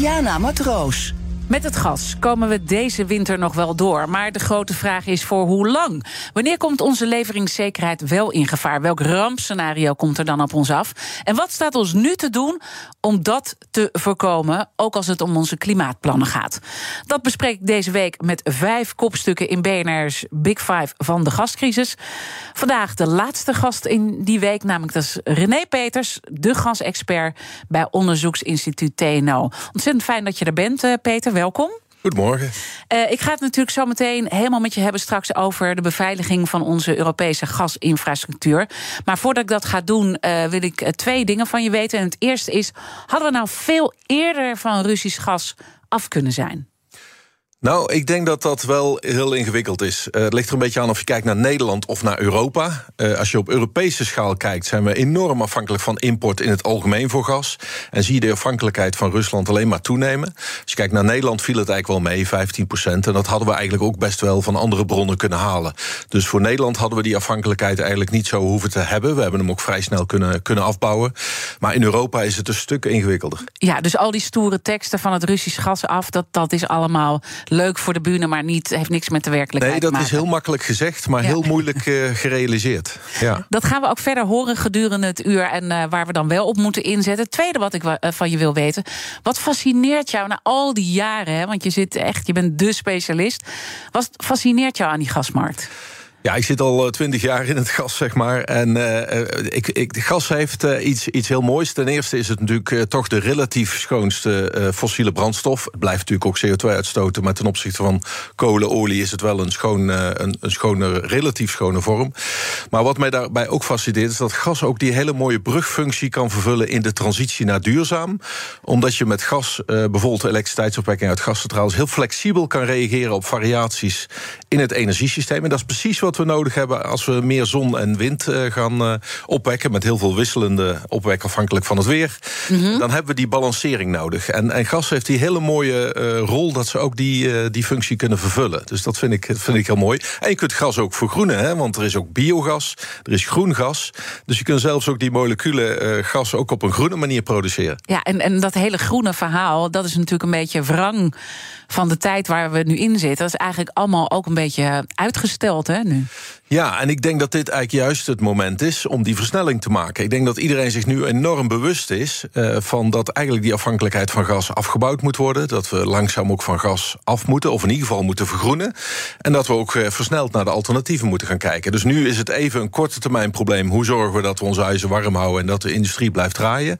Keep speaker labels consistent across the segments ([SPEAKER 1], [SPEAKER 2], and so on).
[SPEAKER 1] Diana Matroos.
[SPEAKER 2] Met het gas komen we deze winter nog wel door. Maar de grote vraag is voor hoe lang? Wanneer komt onze leveringszekerheid wel in gevaar? Welk rampscenario komt er dan op ons af? En wat staat ons nu te doen om dat te voorkomen, ook als het om onze klimaatplannen gaat? Dat bespreek ik deze week met vijf kopstukken in BNR's Big Five van de gascrisis. Vandaag de laatste gast in die week, namelijk dat is René Peters, de gasexpert bij onderzoeksinstituut TNO. Ontzettend fijn dat je er bent, eh, Peter welkom.
[SPEAKER 3] Goedemorgen.
[SPEAKER 2] Uh, ik ga het natuurlijk zo meteen helemaal met je hebben straks over de beveiliging van onze Europese gasinfrastructuur. Maar voordat ik dat ga doen, uh, wil ik uh, twee dingen van je weten. En het eerste is: hadden we nou veel eerder van Russisch gas af kunnen zijn?
[SPEAKER 3] Nou, ik denk dat dat wel heel ingewikkeld is. Uh, het ligt er een beetje aan of je kijkt naar Nederland of naar Europa. Uh, als je op Europese schaal kijkt, zijn we enorm afhankelijk van import in het algemeen voor gas. En zie je de afhankelijkheid van Rusland alleen maar toenemen. Als je kijkt naar Nederland, viel het eigenlijk wel mee, 15 procent. En dat hadden we eigenlijk ook best wel van andere bronnen kunnen halen. Dus voor Nederland hadden we die afhankelijkheid eigenlijk niet zo hoeven te hebben. We hebben hem ook vrij snel kunnen, kunnen afbouwen. Maar in Europa is het een stuk ingewikkelder.
[SPEAKER 2] Ja, dus al die stoere teksten van het Russisch gas af, dat, dat is allemaal leuk voor de bühne, maar niet, heeft niks met de werkelijkheid
[SPEAKER 3] nee,
[SPEAKER 2] te
[SPEAKER 3] maken.
[SPEAKER 2] maken.
[SPEAKER 3] is heel makkelijk gezegd, maar
[SPEAKER 2] Ja.
[SPEAKER 3] heel moeilijk uh, gerealiseerd. Ja.
[SPEAKER 2] Dat gaan we ook verder horen gedurende het uur en uh, waar we dan wel op moeten inzetten. Het tweede wat ik uh, van je wil weten, wat fascineert jou na al die jaren, hè, want je zit echt, je bent de specialist. Wat fascineert jou aan die gasmarkt?
[SPEAKER 3] Ja, ik zit al twintig jaar in het gas, zeg maar. En uh, ik, ik, gas heeft iets, iets heel moois. Ten eerste is het natuurlijk toch de relatief schoonste fossiele brandstof. Het blijft natuurlijk ook CO2 uitstoten, maar ten opzichte van kolen, olie is het wel een, schoon, een, een schone, relatief schone vorm. Maar wat mij daarbij ook fascineert, is dat gas ook die hele mooie brugfunctie kan vervullen in de transitie naar duurzaam. Omdat je met gas, bijvoorbeeld elektriciteitsopwekking uit gascentrales, heel flexibel kan reageren op variaties in het energiesysteem. En dat is precies wat wat we nodig hebben als we meer zon en wind uh, gaan uh, opwekken, met heel veel wisselende opwek afhankelijk van het weer, mm -hmm. dan hebben we die balancering nodig. En, en gas heeft die hele mooie uh, rol dat ze ook die, die functie kunnen vervullen. Dus dat vind ik, vind ik heel mooi. En je kunt gas ook vergroenen, hè, want er is ook biogas, er is groen gas. Dus je kunt zelfs ook die moleculen gas ook op een groene manier produceren.
[SPEAKER 2] Ja, en, en dat hele groene verhaal, dat is natuurlijk een beetje wrang van de tijd waar we nu in zitten. Dat is eigenlijk allemaal ook een beetje uitgesteld, hè, nu.
[SPEAKER 3] Ja, en ik denk dat dit eigenlijk juist het moment is om die versnelling te maken. Ik denk dat iedereen zich nu enorm bewust is uh, van dat eigenlijk die afhankelijkheid van gas afgebouwd moet worden. Dat we langzaam ook van gas af moeten, of in ieder geval moeten vergroenen. En dat we ook uh, versneld naar de alternatieven moeten gaan kijken. Dus nu is het even een korte termijn probleem. Hoe zorgen we dat we onze huizen warm houden en dat de industrie blijft draaien?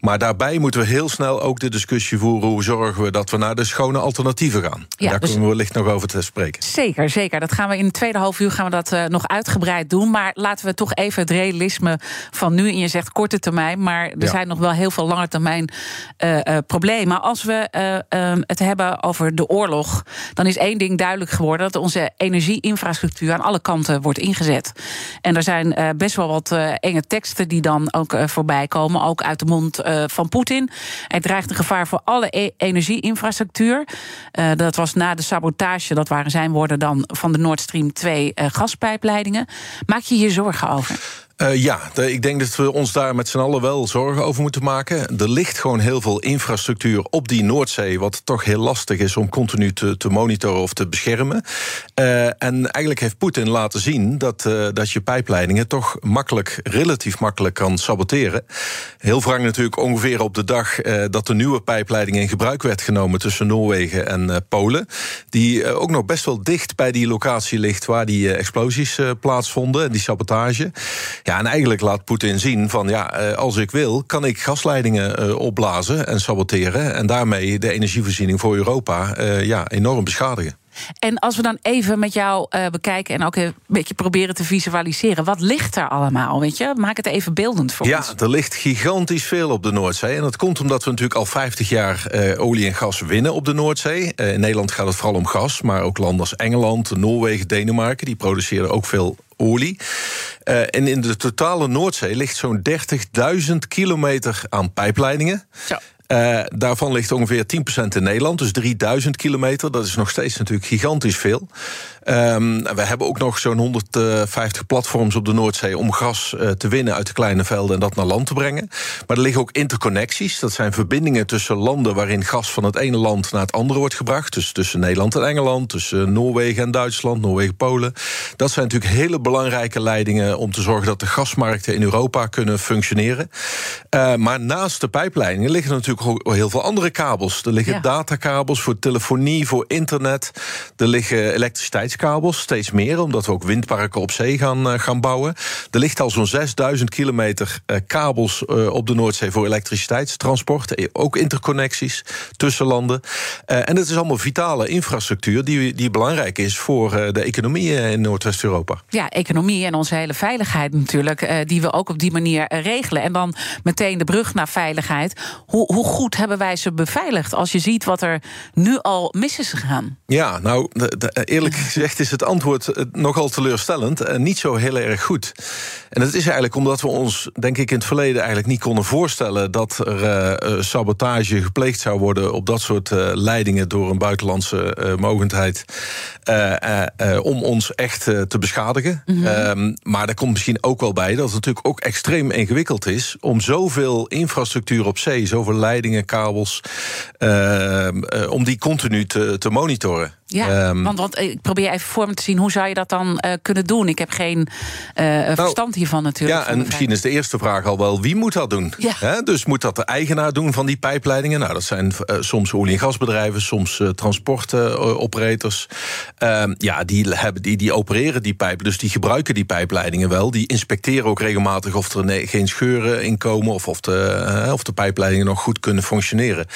[SPEAKER 3] Maar daarbij moeten we heel snel ook de discussie voeren. Hoe zorgen we dat we naar de schone alternatieven gaan?
[SPEAKER 2] Ja,
[SPEAKER 3] daar
[SPEAKER 2] dus...
[SPEAKER 3] kunnen we wellicht nog over te spreken.
[SPEAKER 2] Zeker, zeker. Dat gaan we in het tweede half uur gaan we dat uh, nog uitgebreid doen. Maar laten we toch even het realisme van nu. En je zegt korte termijn, maar er
[SPEAKER 3] Ja.
[SPEAKER 2] zijn nog wel heel veel lange termijn eh, eh, problemen. Als we eh, ehm, het hebben over de oorlog, dan is één ding duidelijk geworden: dat onze energieinfrastructuur aan alle kanten wordt ingezet. En er zijn eh, best wel wat eh, enge teksten die dan ook eh, voorbij komen, ook uit de mond eh, van Poetin. Er dreigt een gevaar voor alle e- energieinfrastructuur. Eh, dat was na de sabotage, dat waren zijn woorden dan van de Nord Stream 2 eh, Maak je hier zorgen over?
[SPEAKER 3] Uh, ja, ik denk dat we ons daar met z'n allen wel zorgen over moeten maken. Er ligt gewoon heel veel infrastructuur op die Noordzee, wat toch heel lastig is om continu te, te monitoren of te beschermen. Uh, en eigenlijk heeft Poetin laten zien dat, uh, dat je pijpleidingen toch makkelijk, relatief makkelijk kan saboteren. Heel wrang natuurlijk ongeveer op de dag dat de nieuwe pijpleiding in gebruik werd genomen tussen Noorwegen en Polen. Die ook nog best wel dicht bij die locatie ligt waar die explosies plaatsvonden en die sabotage. Ja, en eigenlijk laat Poetin zien van ja, als ik wil, kan ik gasleidingen opblazen en saboteren. En daarmee de energievoorziening voor Europa ja, enorm beschadigen.
[SPEAKER 2] En als we dan even met jou uh, bekijken en ook een beetje proberen te visualiseren, wat ligt daar allemaal? Weet je? Maak het even beeldend voor
[SPEAKER 3] ja,
[SPEAKER 2] ons.
[SPEAKER 3] Ja, er ligt gigantisch veel op de Noordzee. En dat komt omdat we natuurlijk al 50 jaar uh, olie en gas winnen op de Noordzee. Uh, in Nederland gaat het vooral om gas, maar ook landen als Engeland, Noorwegen, Denemarken, die produceren ook veel olie. Uh, en in de totale Noordzee ligt zo'n 30.000 kilometer aan pijpleidingen.
[SPEAKER 2] Zo.
[SPEAKER 3] Uh, daarvan ligt ongeveer 10% in Nederland, dus 3000 kilometer. Dat is nog steeds natuurlijk gigantisch veel. Um, we hebben ook nog zo'n 150 platforms op de Noordzee om gas uh, te winnen uit de kleine velden en dat naar land te brengen. Maar er liggen ook interconnecties. Dat zijn verbindingen tussen landen waarin gas van het ene land naar het andere wordt gebracht. Dus tussen Nederland en Engeland, tussen Noorwegen en Duitsland, Noorwegen, Polen. Dat zijn natuurlijk hele belangrijke leidingen om te zorgen dat de gasmarkten in Europa kunnen functioneren. Uh, maar naast de pijpleidingen liggen er natuurlijk ook heel veel andere kabels. Er liggen
[SPEAKER 2] Ja.
[SPEAKER 3] datakabels voor telefonie, voor internet. Er liggen elektriciteitskabels, steeds meer, omdat we ook windparken op zee gaan, eh, gaan bouwen. Er ligt al zo'n 6000 kilometer eh, kabels eh, op de Noordzee voor elektriciteitstransport. Ook interconnecties tussen landen. En het is allemaal vitale infrastructuur die, die belangrijk is voor de economie in Noordwest-Europa.
[SPEAKER 2] Ja, economie en onze hele veiligheid natuurlijk, die we ook op die manier regelen. En dan meteen de brug naar veiligheid. Hoe, hoe goed hebben wij ze beveiligd als je ziet wat er nu al mis is gegaan?
[SPEAKER 3] Ja, nou, eerlijk gezegd is het antwoord eh, nogal teleurstellend en niet zo heel erg goed. En dat is eigenlijk omdat we ons, denk ik, in het verleden eigenlijk niet konden voorstellen dat er eh, eh, sabotage gepleegd zou worden op dat soort leidingen door een buitenlandse eh, mogendheid om ons echt te beschadigen. Ehm, maar daar komt misschien ook wel bij dat het natuurlijk ook extreem ingewikkeld is om zoveel infrastructuur op zee, zoveel leidingen, kabels, ehm, eh, om die continu te, te monitoren.
[SPEAKER 2] Ja,
[SPEAKER 3] Ehm,
[SPEAKER 2] want, want eh, ik probeer even voor me te zien hoe zou je dat dan eh, kunnen doen. Ik heb geen eh, verstand hiervan natuurlijk.
[SPEAKER 3] Ja, en misschien is de eerste vraag al wel wie moet dat doen?
[SPEAKER 2] Ja.
[SPEAKER 3] Dus moet dat de eigenaar doen van die pijpleidingen? Nou, dat zijn soms olie- en gasbedrijven, soms transportoperators. Ehm, ja, die, hebben, die, die opereren die pijpen, dus die gebruiken die pijpleidingen wel. Die inspecteren ook regelmatig of er geen scheuren in komen of of de, of de pijpleidingen nog goed kunnen functioneren.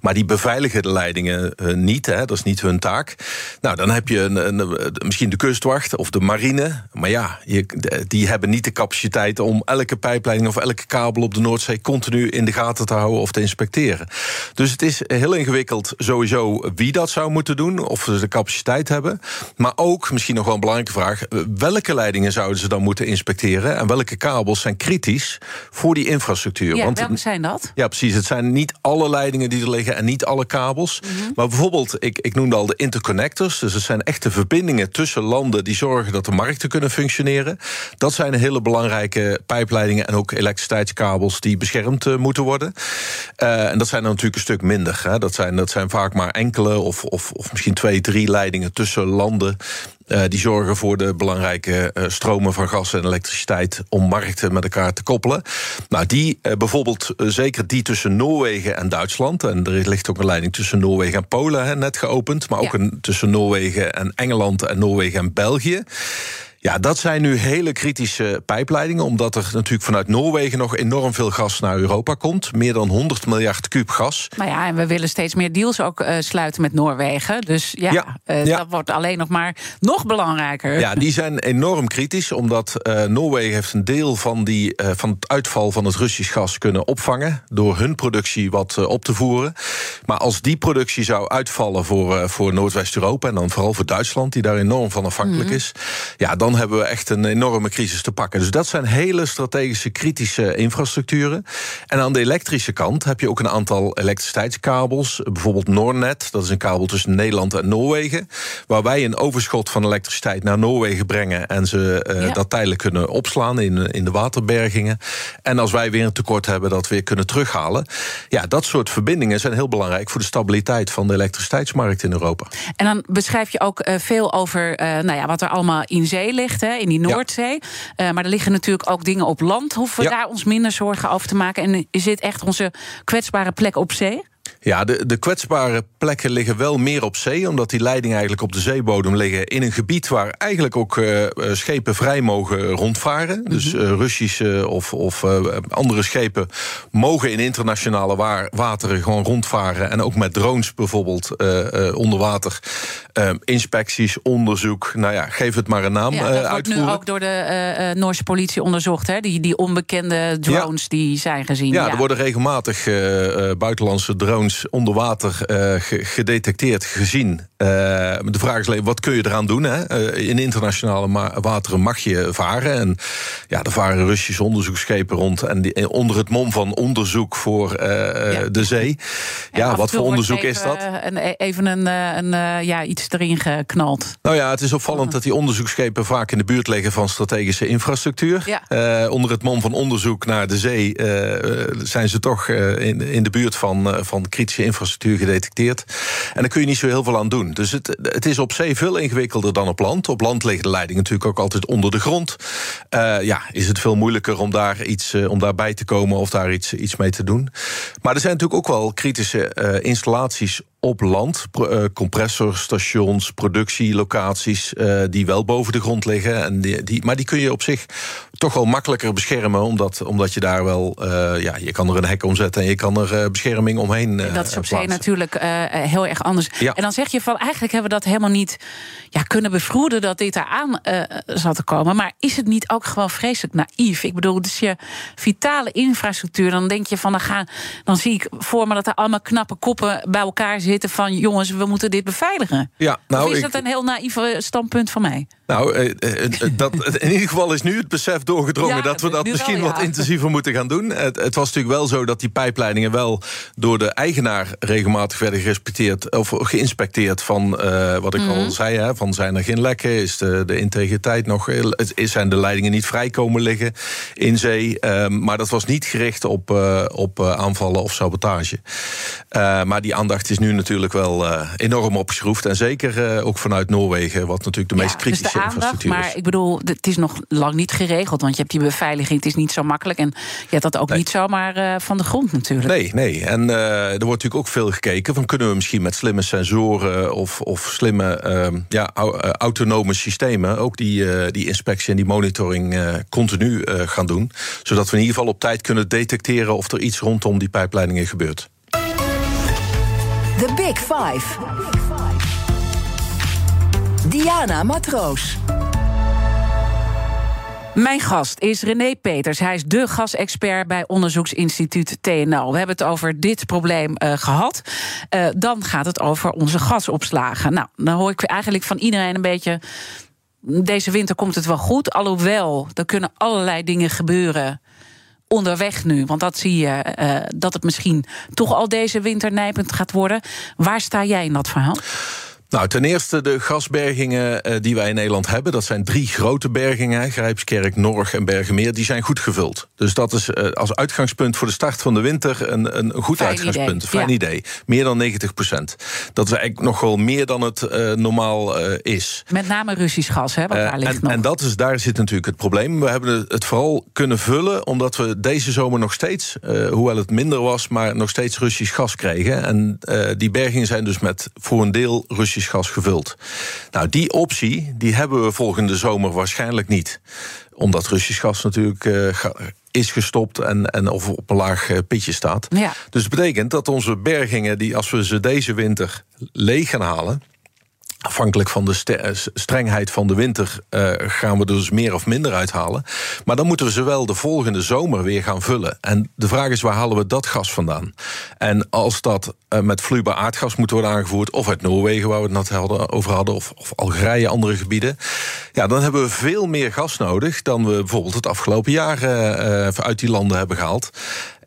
[SPEAKER 3] Maar die beveiligen de leidingen niet, hè, dat is niet hun taak. Nou, dan heb je een, een- misschien de kustwacht of de marine. Maar ja, je, die hebben niet de capaciteit om elke pijpleiding of elke kabel op de Noordzee continu in de gaten te houden of te inspecteren. Dus het is heel ingewikkeld sowieso wie dat zou moeten doen, of ze de capaciteit hebben. Maar ook, misschien nog wel een belangrijke vraag, eh, welke leidingen zouden ze dan moeten inspecteren en welke kabels zijn kritisch voor die infrastructuur?
[SPEAKER 2] Ja,
[SPEAKER 3] Want
[SPEAKER 2] welke zijn dat?
[SPEAKER 3] ja, precies. Het zijn niet alle leidingen die er liggen en niet alle kabels.
[SPEAKER 2] Mhm.
[SPEAKER 3] Maar bijvoorbeeld, ik, ik noemde al de interconnectors. Dus het zijn echte verbindingen tussen landen die zorgen dat de markten kunnen functioneren. Dat zijn hele belangrijke pijpleidingen en ook elektriciteitskabels die beschermd eh, moeten worden. Eh, en dat zijn er natuurlijk een stuk minder. Hè. Dat, zijn, dat zijn vaak maar enkele of, of, of misschien twee, drie leidingen tussen landen. Eh, die zorgen voor de belangrijke eh, stromen van gas en elektriciteit om markten met elkaar te koppelen. Nou, die eh, bijvoorbeeld, zeker die tussen Noorwegen en Duitsland. En er ligt ook een leiding tussen Noorwegen en Polen hè, net geopend. Maar ook
[SPEAKER 2] Ja.
[SPEAKER 3] een tussen Noorwegen en Engeland en Noorwegen en België. Ja, dat zijn nu hele kritische pijpleidingen, omdat er natuurlijk vanuit Noorwegen nog enorm veel gas naar Europa komt. Meer dan 100 miljard kuub gas.
[SPEAKER 2] Nou ja, en we willen steeds meer deals ook eh, sluiten met Noorwegen. Dus ja,
[SPEAKER 3] Ja,
[SPEAKER 2] eh,
[SPEAKER 3] ja.
[SPEAKER 2] dat wordt alleen nog maar nog belangrijker.
[SPEAKER 3] Ja, die zijn enorm kritisch, omdat eh, Noorwegen heeft een deel van, die, van het uitval van het Russisch gas kunnen opvangen door hun productie wat op te voeren. Maar als die productie zou uitvallen voor, voor Noordwest-Europa en dan vooral voor Duitsland, die daar enorm van afhankelijk is, ja, dan hebben we echt een enorme crisis te pakken. Dus dat zijn hele strategische, kritische infrastructuren. En aan de elektrische kant heb je ook een aantal elektriciteitskabels, bijvoorbeeld Noornet, dat is een kabel tussen Nederland en Noorwegen, waar wij een overschot van elektriciteit naar Noorwegen brengen en ze eh,
[SPEAKER 2] Ja.
[SPEAKER 3] dat tijdelijk kunnen opslaan in, in de waterbergingen. En als wij weer een tekort hebben, dat weer kunnen terughalen. Ja, dat soort verbindingen zijn heel belangrijk voor de stabiliteit van de elektriciteitsmarkt in Europa.
[SPEAKER 2] En dan beschrijf je ook eh, veel over eh, nou ja, wat er allemaal in zee ligt, hè, in die Noordzee. Eh, maar er liggen natuurlijk ook dingen op land. Hoeven we
[SPEAKER 3] Ja.
[SPEAKER 2] daar ons minder zorgen over te maken? En is dit echt onze kwetsbare plek op zee?
[SPEAKER 3] Ja, de, de kwetsbare plekken liggen wel meer op zee, omdat die leidingen eigenlijk op de zeebodem liggen in een gebied waar eigenlijk ook uh, schepen vrij mogen rondvaren. Dus uh, Russische of, of andere schepen mogen in internationale wateren gewoon rondvaren en ook met drones bijvoorbeeld onder water inspecties, onderzoek, nou ja, geef het maar een naam.
[SPEAKER 2] Ja, dat wordt nu ook door de Noorse politie onderzocht, hè? Die, die onbekende drones die zijn gezien.
[SPEAKER 3] Ja, er worden regelmatig buitenlandse drones onder water gedetecteerd, gezien. de vraag is alleen, wat kun je eraan doen? Hè? in internationale wateren mag je varen. En ja, er varen Russische onderzoeksschepen rond. En die, onder het mom van onderzoek voor de zee. Ja, wat voor onderzoek is dat?
[SPEAKER 2] Een, even een, een, ja, iets erin geknald.
[SPEAKER 3] Nou ja, het is opvallend dat die onderzoeksschepen vaak in de buurt liggen van strategische infrastructuur. Ja. onder het mom van onderzoek naar de zee zijn ze toch in, in de buurt van, van infrastructuur gedetecteerd. En daar kun je niet zo heel veel aan doen. Dus het, het is op zee veel ingewikkelder dan op land. Op land liggen de leidingen natuurlijk ook altijd onder de grond. Uh, ja, is het veel moeilijker om daar iets uh, om daarbij te komen of daar iets, iets mee te doen. Maar er zijn natuurlijk ook wel kritische uh, installaties op land. Uh, compressorstations, productielocaties uh, die wel boven de grond liggen. En die, die, maar die kun je op zich toch wel makkelijker beschermen. Omdat, omdat je daar wel, uh, ja, je kan er een hek om zetten en je kan er bescherming omheen.
[SPEAKER 2] dat is op zee natuurlijk heel erg anders. Ja. En dan zeg je van eigenlijk hebben we dat helemaal niet ja, kunnen bevroeden dat dit eraan zal te komen. Maar is het niet ook gewoon vreselijk naïef? Ik bedoel, dus je vitale infrastructuur, dan denk je van dan gaan, dan zie ik voor me dat er allemaal knappe koppen bij elkaar zitten van jongens, we moeten dit beveiligen. Ja, nou, of is dat een heel naïef standpunt van mij?
[SPEAKER 3] Nou, eh, eh, eh, dat, in ieder geval is nu het besef doorgedrongen dat we dat misschien wat intensiever moeten gaan doen. Het, het, was natuurlijk wel zo dat die pijpleidingen wel door de eigenaar regelmatig werden gerespecteerd of geïnspecteerd van wat ik al mhm. zei, hè, van zijn er geen lekken, is de, de integriteit nog, is, zijn de leidingen niet vrij komen liggen in zee. Ehm, maar dat was niet gericht op, op aanvallen of sabotage. maar die aandacht is nu natuurlijk wel enorm opgeschroefd en zeker ook vanuit Noorwegen, wat natuurlijk de meest kritische
[SPEAKER 2] de aandacht. Maar ik bedoel, het is nog lang niet geregeld. Want je hebt die beveiliging, het is niet zo makkelijk. En je hebt dat ook niet zomaar uh, van de grond natuurlijk.
[SPEAKER 3] Nee, nee. En uh, er wordt natuurlijk ook veel gekeken van kunnen we misschien met slimme sensoren of, of slimme uh, ja, autonome systemen ook die, die inspectie en die monitoring continu gaan doen. Zodat we in ieder geval op tijd kunnen detecteren of er iets rondom die pijpleidingen gebeurt.
[SPEAKER 1] The Big Five. Diana Matroos.
[SPEAKER 2] Mijn gast is René Peters. Hij is de gasexpert bij onderzoeksinstituut TNO. We hebben het over dit probleem uh, gehad. Uh, dan gaat het over onze gasopslagen. Nou, dan hoor ik eigenlijk van iedereen een beetje. Deze winter komt het wel goed. Alhoewel, er kunnen allerlei dingen gebeuren onderweg nu? Want dat zie je uh, dat het misschien toch al deze winter nijpend gaat worden. Waar sta jij in dat verhaal?
[SPEAKER 3] Nou, ten eerste de gasbergingen uh, die wij in Nederland hebben. Dat zijn drie grote bergingen, Grijpskerk, Norg en Bergenmeer. Die zijn goed gevuld. Dus dat is uh, als uitgangspunt voor de start van de winter... een, een goed Fijn uitgangspunt, idee. fijn ja. idee. Meer dan 90 procent. Dat is eigenlijk nog wel meer dan het uh, normaal is.
[SPEAKER 2] Met name Russisch gas, hè, wat daar ligt
[SPEAKER 3] en,
[SPEAKER 2] nog.
[SPEAKER 3] En dat is, daar zit natuurlijk het probleem. We hebben het vooral kunnen vullen... omdat we deze zomer nog steeds, hoewel het minder was... maar nog steeds Russisch gas kregen. En die bergingen zijn dus met voor een deel Russisch gas gevuld. Nou, die optie die hebben we volgende zomer waarschijnlijk niet. Omdat Russisch gas natuurlijk uh, is gestopt en, en of op een laag uh, pitje staat. Ja. Dus het betekent dat onze bergingen, die als we ze deze winter leeg gaan halen Afhankelijk van de eh, strengheid van de winter uh, gaan we dus meer of minder uithalen. Maar dan moeten we ze wel de volgende zomer weer gaan vullen. En de vraag is, waar halen we dat gas vandaan? En als dat uh, met vloeibaar aardgas moet worden aangevoerd... of uit Noorwegen, waar we het net hadden, over hadden... Of, of Algerije, andere gebieden... ja, dan hebben we veel meer gas nodig... dan we bijvoorbeeld het afgelopen jaar uit die landen hebben gehaald.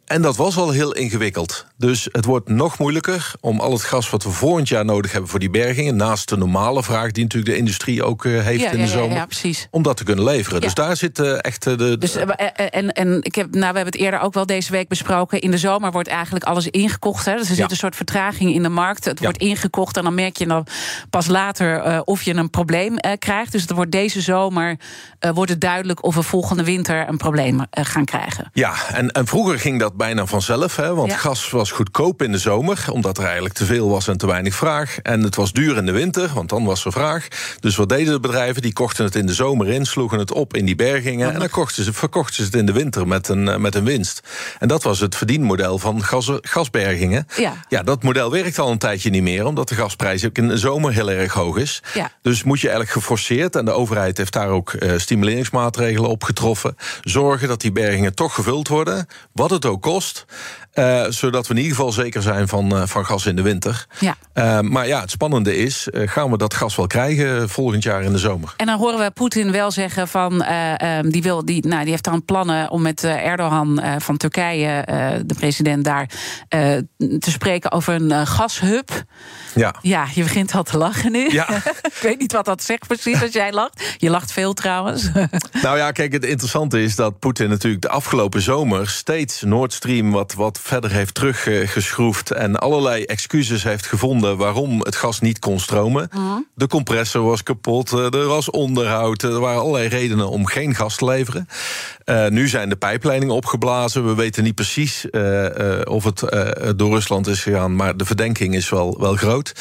[SPEAKER 3] En dat was al heel ingewikkeld. Dus het wordt nog moeilijker om al het gas wat we volgend jaar nodig hebben voor die bergingen, naast de normale vraag die natuurlijk de industrie ook uh, heeft ja, in de zomer, ja, ja, om dat te kunnen leveren. Dus daar zit uh, echt de.
[SPEAKER 2] Dus, en en ik heb, nou, we hebben het eerder ook wel deze week besproken. In de zomer wordt eigenlijk alles ingekocht. Hè? Dus er zit een soort vertraging in de markt. Het wordt ingekocht en dan merk je dan pas later uh, of je een probleem krijgt. Dus het wordt deze zomer wordt het duidelijk of we volgende winter een probleem gaan krijgen.
[SPEAKER 3] Ja, en, en vroeger ging dat bijna vanzelf. Hè, want
[SPEAKER 2] Ja.
[SPEAKER 3] gas was goedkoop in de zomer, omdat er eigenlijk te veel was en te weinig vraag. En het was duur in de winter, want dan was er vraag. Dus wat deden de bedrijven? Die kochten het in de zomer in, sloegen het op in die bergingen. En dan kochten ze, verkochten ze het in de winter met een, eh, met een winst. En dat was het verdienmodel van gas, gasbergingen.
[SPEAKER 2] Ja.
[SPEAKER 3] ja, dat model werkt al een tijdje niet meer, omdat de gasprijs ook in de zomer heel erg hoog is.
[SPEAKER 2] Ja.
[SPEAKER 3] Dus moet je eigenlijk geforceerd, en de overheid heeft daar ook eh, stimuleringsmaatregelen op getroffen, zorgen dat die bergingen toch gevuld worden, wat het ook kost. Eh, zodat we in ieder geval zeker zijn van, eh, van gas in de winter.
[SPEAKER 2] Ja.
[SPEAKER 3] Eh, maar ja, het spannende is: gaan we dat gas wel krijgen volgend jaar in de zomer?
[SPEAKER 2] En dan horen we Poetin wel zeggen van eh, ehm, die, wil, die, nou, die heeft dan plannen om met Erdogan van Turkije, de president daar, te spreken over een gashub.
[SPEAKER 3] Ja.
[SPEAKER 2] Ja, je begint al te lachen nu.
[SPEAKER 3] Ja.
[SPEAKER 2] Ik weet niet wat dat zegt precies als jij lacht. Je lacht veel trouwens.
[SPEAKER 3] Nou ja, kijk, het interessante is dat Poetin natuurlijk de afgelopen zomer steeds Nord Stream wat, wat verder heeft teruggeschroefd en allerlei excuses heeft gevonden waarom het gas niet kon stromen. De compressor was kapot, eh, er was onderhoud, er waren allerlei redenen om geen gas te leveren. Eh, nu zijn de pijpleidingen opgeblazen. We weten niet precies eh, of het door Rusland is gegaan, maar de verdenking is wel, wel groot.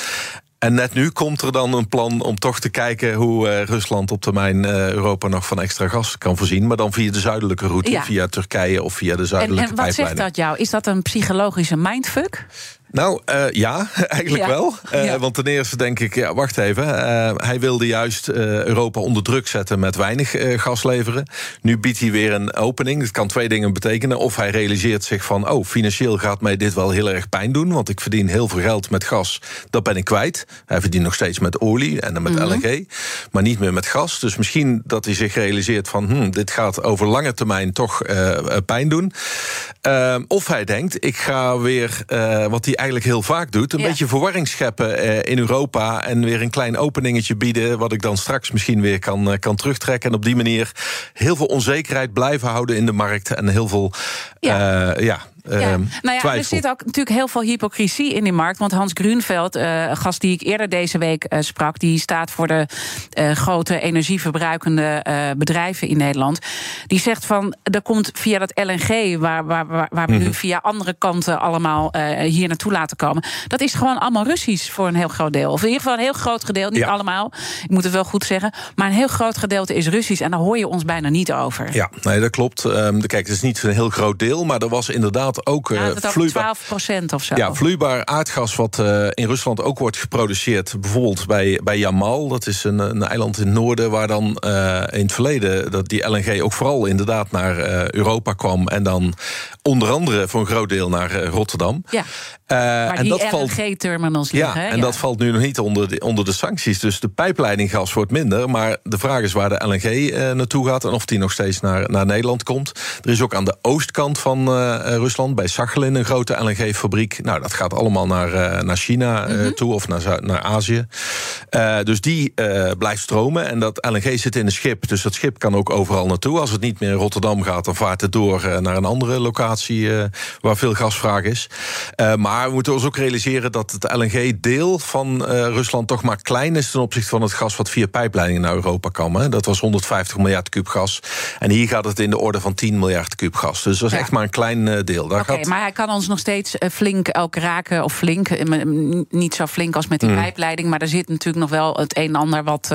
[SPEAKER 3] En net nu komt er dan een plan om toch te kijken hoe eh, Rusland op termijn eh, Europa nog van extra gas kan voorzien. Maar dan via de zuidelijke route,
[SPEAKER 2] Ja.
[SPEAKER 3] via Turkije of via de
[SPEAKER 2] En,
[SPEAKER 3] zuidelijke
[SPEAKER 2] en wat zegt
[SPEAKER 3] pijpleiding.
[SPEAKER 2] dat jou? Is dat een psychologische mindfuck?
[SPEAKER 3] Nou eh, ja, eigenlijk
[SPEAKER 2] Ja.
[SPEAKER 3] wel. Eh,
[SPEAKER 2] Ja.
[SPEAKER 3] Want ten eerste denk ik, ja, wacht even. eh, hij wilde juist Europa onder druk zetten met weinig gas leveren. Nu biedt hij weer een opening. Dat kan twee dingen betekenen. Of hij realiseert zich van, oh, financieel gaat mij dit wel heel erg pijn doen. Want ik verdien heel veel geld met gas. Dat ben ik kwijt. Hij verdient nog steeds met olie en dan met LNG. Maar niet meer met gas. Dus misschien dat hij zich realiseert van, hm, dit gaat over lange termijn toch pijn doen. Eh, of hij denkt, ik ga weer, wat hij eigenlijk heel vaak doet, een
[SPEAKER 2] Ja.
[SPEAKER 3] beetje verwarring scheppen eh, in Europa. En weer een klein openingetje bieden. Wat ik dan straks misschien weer kan, eh, kan terugtrekken. En op die manier heel veel onzekerheid blijven houden in de markt. En heel veel
[SPEAKER 2] Ja.
[SPEAKER 3] ja, ja,
[SPEAKER 2] Nou ja, er zit ook natuurlijk heel veel hypocrisie in die markt. Want Hans Grunveld, eh, een gast die ik eerder deze week eh, sprak, die staat voor de eh, grote energieverbruikende eh, bedrijven in Nederland. Die zegt van er komt via dat LNG, waar, waar, waar, waar we
[SPEAKER 3] Mhm.
[SPEAKER 2] nu via andere kanten allemaal eh, hier naartoe laten komen. Dat is gewoon allemaal Russisch voor een heel groot deel. Of in ieder geval een heel groot gedeelte, niet
[SPEAKER 3] Ja.
[SPEAKER 2] allemaal. Ik moet het wel goed zeggen. Maar een heel groot gedeelte is Russisch. En daar hoor je ons bijna niet over.
[SPEAKER 3] Ja, nee, dat klopt. Ehm, kijk, het is niet een heel groot deel, maar er was inderdaad ook
[SPEAKER 2] Ja,
[SPEAKER 3] eh,
[SPEAKER 2] het over
[SPEAKER 3] vloeibaar.
[SPEAKER 2] 12 procent of zo.
[SPEAKER 3] Ja, vloeibaar aardgas wat eh, in Rusland ook wordt geproduceerd. Bijvoorbeeld bij, bij Jamal, dat is een, een eiland in het noorden... waar dan eh, in het verleden dat die LNG ook vooral inderdaad naar Europa kwam... en dan onder andere voor een groot deel naar Rotterdam.
[SPEAKER 2] Ja.
[SPEAKER 3] Eh,
[SPEAKER 2] Waar
[SPEAKER 3] en
[SPEAKER 2] die
[SPEAKER 3] dat valt
[SPEAKER 2] LNG-terminals
[SPEAKER 3] ja,
[SPEAKER 2] liggen. hè?
[SPEAKER 3] en dat valt nu nog niet onder de, onder de sancties. Dus de pijpleidinggas wordt minder. Maar de vraag is waar de LNG eh, naartoe gaat... en of die nog steeds naar, naar Nederland komt. Er is ook aan de oostkant van eh, Rusland, bij Sachalin... een grote LNG-fabriek. Nou, dat gaat allemaal naar, naar China eh, toe of naar, naar Azië. Dus die blijft stromen. En dat LNG zit in een schip. Dus dat schip kan ook overal naartoe. Als het niet meer in Rotterdam gaat, dan vaart het door... naar een andere locatie waar veel gasvraag is. Eh, maar we moeten ons ook realiseren dat het LNG-deel van eh, Rusland toch maar klein is ten opzichte van het gas wat via pijpleidingen naar Europa kan. Hè. Dat was 150 miljard kuub gas. En hier gaat het in de orde van 10 miljard kuub gas. Dus dat is
[SPEAKER 2] Ja.
[SPEAKER 3] echt maar een klein eh, deel.
[SPEAKER 2] Oké,
[SPEAKER 3] gaat,
[SPEAKER 2] maar hij kan ons nog steeds eh, flink ook raken. Of flink, niet zo flink als met
[SPEAKER 3] Mm.
[SPEAKER 2] die pijpleiding. Maar er zit natuurlijk nog wel het een en ander wat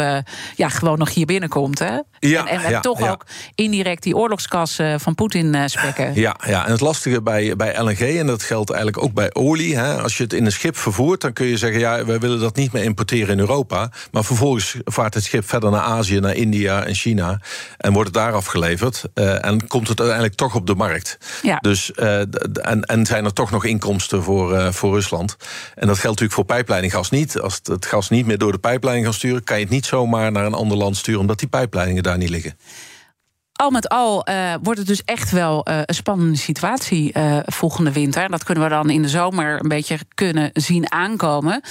[SPEAKER 2] ja, gewoon nog hier binnenkomt. Hè?
[SPEAKER 3] Ja,
[SPEAKER 2] en en
[SPEAKER 3] ja,
[SPEAKER 2] toch
[SPEAKER 3] ja.
[SPEAKER 2] ook indirect die oorlogskas van Poetin spekken.
[SPEAKER 3] Ja, ja, en het lastige bij, bij LNG, en dat geldt eigenlijk ook bij olie. Hè, als je het in een schip vervoert, dan kun je zeggen: ja, wij willen dat niet meer importeren in Europa. Maar vervolgens vaart het schip verder naar Azië, naar India en China. En wordt het daar afgeleverd. eh, en komt het uiteindelijk toch op de markt.
[SPEAKER 2] Ja.
[SPEAKER 3] Dus, eh, en, en zijn er toch nog inkomsten voor, eh, voor Rusland. En dat geldt natuurlijk voor pijpleidinggas niet. Als het, het gas niet meer door de pijpleiding gaat sturen, kan je het niet zomaar naar een ander land sturen, omdat die pijpleidingen daar niet liggen.
[SPEAKER 2] Al met al eh, wordt het dus echt wel eh, een spannende situatie eh, volgende winter. Dat kunnen we dan in de zomer een beetje kunnen zien aankomen.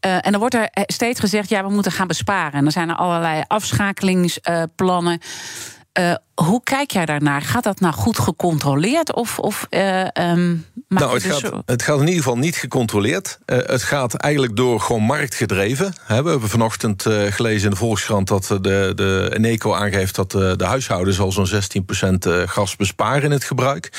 [SPEAKER 2] En dan wordt er steeds gezegd, ja, we moeten gaan besparen. En er zijn er allerlei afschakelingsplannen. Eh, Hoe kijk jij daarnaar? Gaat dat nou goed gecontroleerd? Of, of uh, um,
[SPEAKER 3] nou, het, gaat, het gaat in ieder geval niet gecontroleerd. Uh, het gaat eigenlijk door gewoon marktgedreven. we hebben vanochtend uh, gelezen in de Volkskrant dat de, de Eneco aangeeft dat de, de huishoudens al zo'n 16% gas besparen in het gebruik.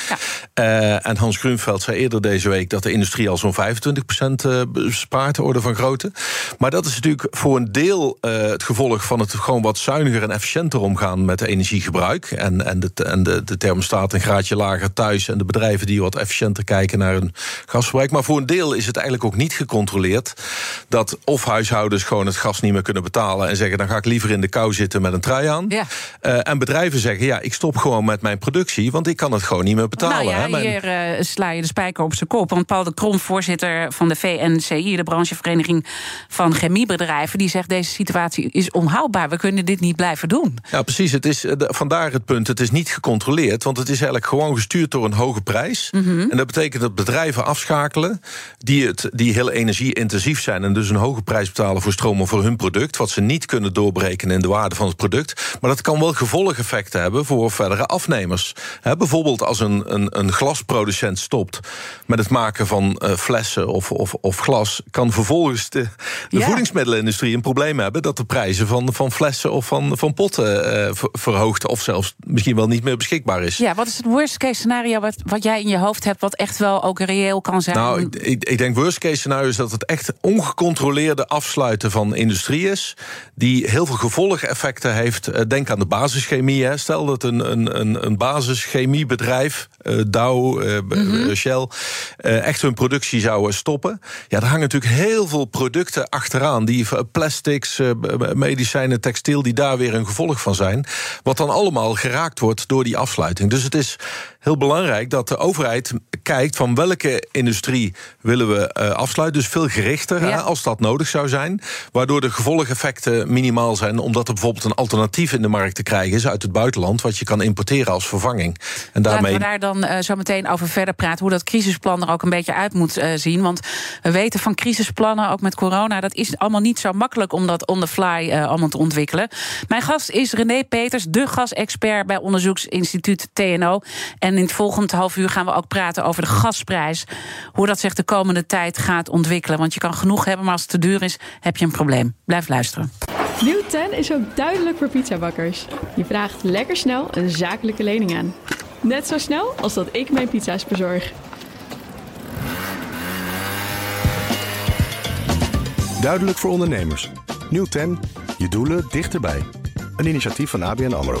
[SPEAKER 3] Ja. en Hans Grunveld zei eerder deze week dat de industrie al zo'n 25% bespaart, orde van grootte. Maar dat is natuurlijk voor een deel het gevolg van het gewoon wat zuiniger en efficiënter omgaan met energiegebruik. En, en, de, en de, de thermostaat een graadje lager thuis. En de bedrijven die wat efficiënter kijken naar hun gasverbruik. Maar voor een deel is het eigenlijk ook niet gecontroleerd dat of huishoudens gewoon het gas niet meer kunnen betalen. En zeggen dan ga ik liever in de kou zitten met een trui aan. Ja. Uh, en bedrijven zeggen ja, ik stop gewoon met mijn productie, want ik kan het gewoon niet meer betalen.
[SPEAKER 2] Nou ja, hier uh, sla je de spijker op zijn kop. Want Paul de Krom, voorzitter van de VNCI, de branchevereniging van chemiebedrijven, die zegt deze situatie is onhoudbaar. We kunnen dit niet blijven doen.
[SPEAKER 3] Ja, precies. Het is uh, vandaar het punt. Het is niet gecontroleerd, want het is eigenlijk gewoon gestuurd door een hoge prijs. Mhm. En dat betekent dat bedrijven afschakelen die, het, die heel energie-intensief zijn en dus een hoge prijs betalen voor stroom of voor hun product, wat ze niet kunnen doorbreken in de waarde van het product. Maar dat kan wel gevolgeffecten hebben voor verdere afnemers. bijvoorbeeld als een, een, een, glasproducent stopt met het maken van uh, flessen of, of, of, glas, kan vervolgens de, de voedingsmiddelenindustrie een probleem hebben dat de prijzen van, van flessen of van, van potten uh, verhoogt of zelfs misschien wel niet meer beschikbaar is.
[SPEAKER 2] Ja, wat is het worst case scenario wat, wat jij in je hoofd hebt, wat echt wel ook reëel kan zijn?
[SPEAKER 3] Nou, ik, ik denk worst case scenario is dat het echt ongecontroleerde afsluiten van industrie is, die heel veel gevolgeffecten heeft. Eh, denk aan de basischemie. Hè. Stel dat een, een, een, een basischemiebedrijf, uh, Dow, uh, Shell, echt hun productie zouden stoppen. Ja, er hangen natuurlijk heel veel producten achteraan, die plastics, medicijnen, textiel, die daar weer een gevolg van zijn. Wat dan allemaal geraakt wordt door die afsluiting. Dus het is heel belangrijk dat de overheid kijkt van welke industrie willen we uh, afsluiten. Dus veel gerichter als dat nodig zou zijn. Waardoor de gevolgeffecten minimaal zijn. Omdat er bijvoorbeeld een alternatief in de markt te krijgen is uit het buitenland. Wat je kan importeren als vervanging.
[SPEAKER 2] En daarmee... Laten we daar dan uh, zo meteen over verder praten. Hoe dat crisisplan er ook een beetje uit moet uh, zien. Want we weten van crisisplannen, ook met corona. Dat is allemaal niet zo makkelijk om dat on the fly allemaal te ontwikkelen. Mijn gast is René Peters, de gasexpert bij onderzoeksinstituut TNO. En en in het volgende half uur gaan we ook praten over de gasprijs. Hoe dat zich de komende tijd gaat ontwikkelen. Want je kan genoeg hebben, maar als het te duur is, heb je een probleem. Blijf luisteren.
[SPEAKER 4] Nieuw 10 is ook duidelijk voor pizzabakkers. Je vraagt lekker snel een zakelijke lening aan. Net zo snel als dat ik mijn pizza's bezorg.
[SPEAKER 5] Duidelijk voor ondernemers. Nieuw 10. Je doelen dichterbij. Een initiatief van ABN AMRO.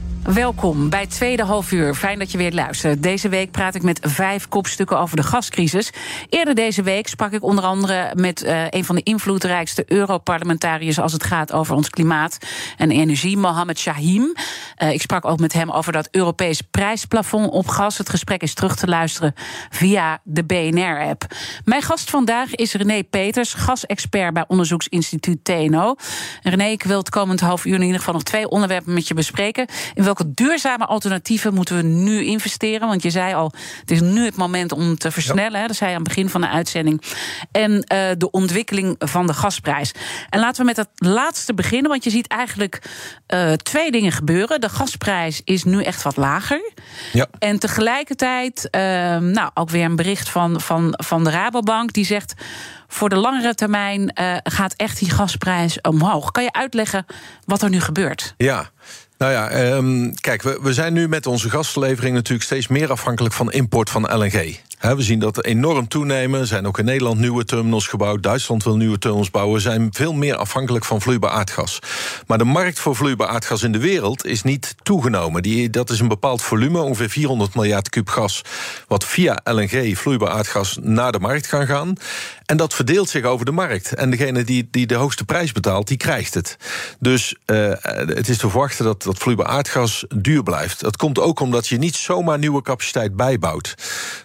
[SPEAKER 2] Welkom bij tweede halfuur. Fijn dat je weer luistert. Deze week praat ik met vijf kopstukken over de gascrisis. Eerder deze week sprak ik onder andere met uh, een van de invloedrijkste Europarlementariërs als het gaat over ons klimaat en energie, Mohammed Shahim. Uh, ik sprak ook met hem over dat Europees prijsplafond op gas. Het gesprek is terug te luisteren via de BNR-app. Mijn gast vandaag is René Peters, gasexpert bij onderzoeksinstituut TNO. René, ik wil het komend half uur in ieder geval nog twee onderwerpen met je bespreken. Welke duurzame alternatieven moeten we nu investeren? Want je zei al, het is nu het moment om te versnellen. Hè? Dat zei je aan het begin van de uitzending. En uh, de ontwikkeling van de gasprijs. En laten we met dat laatste beginnen. Want je ziet eigenlijk uh, twee dingen gebeuren. De gasprijs is nu echt wat lager. Ja. En tegelijkertijd, uh, nou, ook weer een bericht van, van, van de Rabobank. Die zegt voor de langere termijn uh, gaat echt die gasprijs omhoog. Kan je uitleggen wat er nu gebeurt?
[SPEAKER 3] Ja. Nou ja, um, kijk, we, we zijn nu met onze gaslevering natuurlijk steeds meer afhankelijk van import van LNG. We zien dat enorm toenemen. Er zijn ook in Nederland nieuwe terminals gebouwd. Duitsland wil nieuwe terminals bouwen. We zijn veel meer afhankelijk van vloeibaar aardgas. Maar de markt voor vloeibaar aardgas in de wereld is niet toegenomen. Die, dat is een bepaald volume, ongeveer 400 miljard kub gas... wat via LNG, vloeibaar aardgas, naar de markt kan gaan. En dat verdeelt zich over de markt. En degene die, die de hoogste prijs betaalt, die krijgt het. Dus uh, het is te verwachten dat, dat vloeibaar aardgas duur blijft. Dat komt ook omdat je niet zomaar nieuwe capaciteit bijbouwt.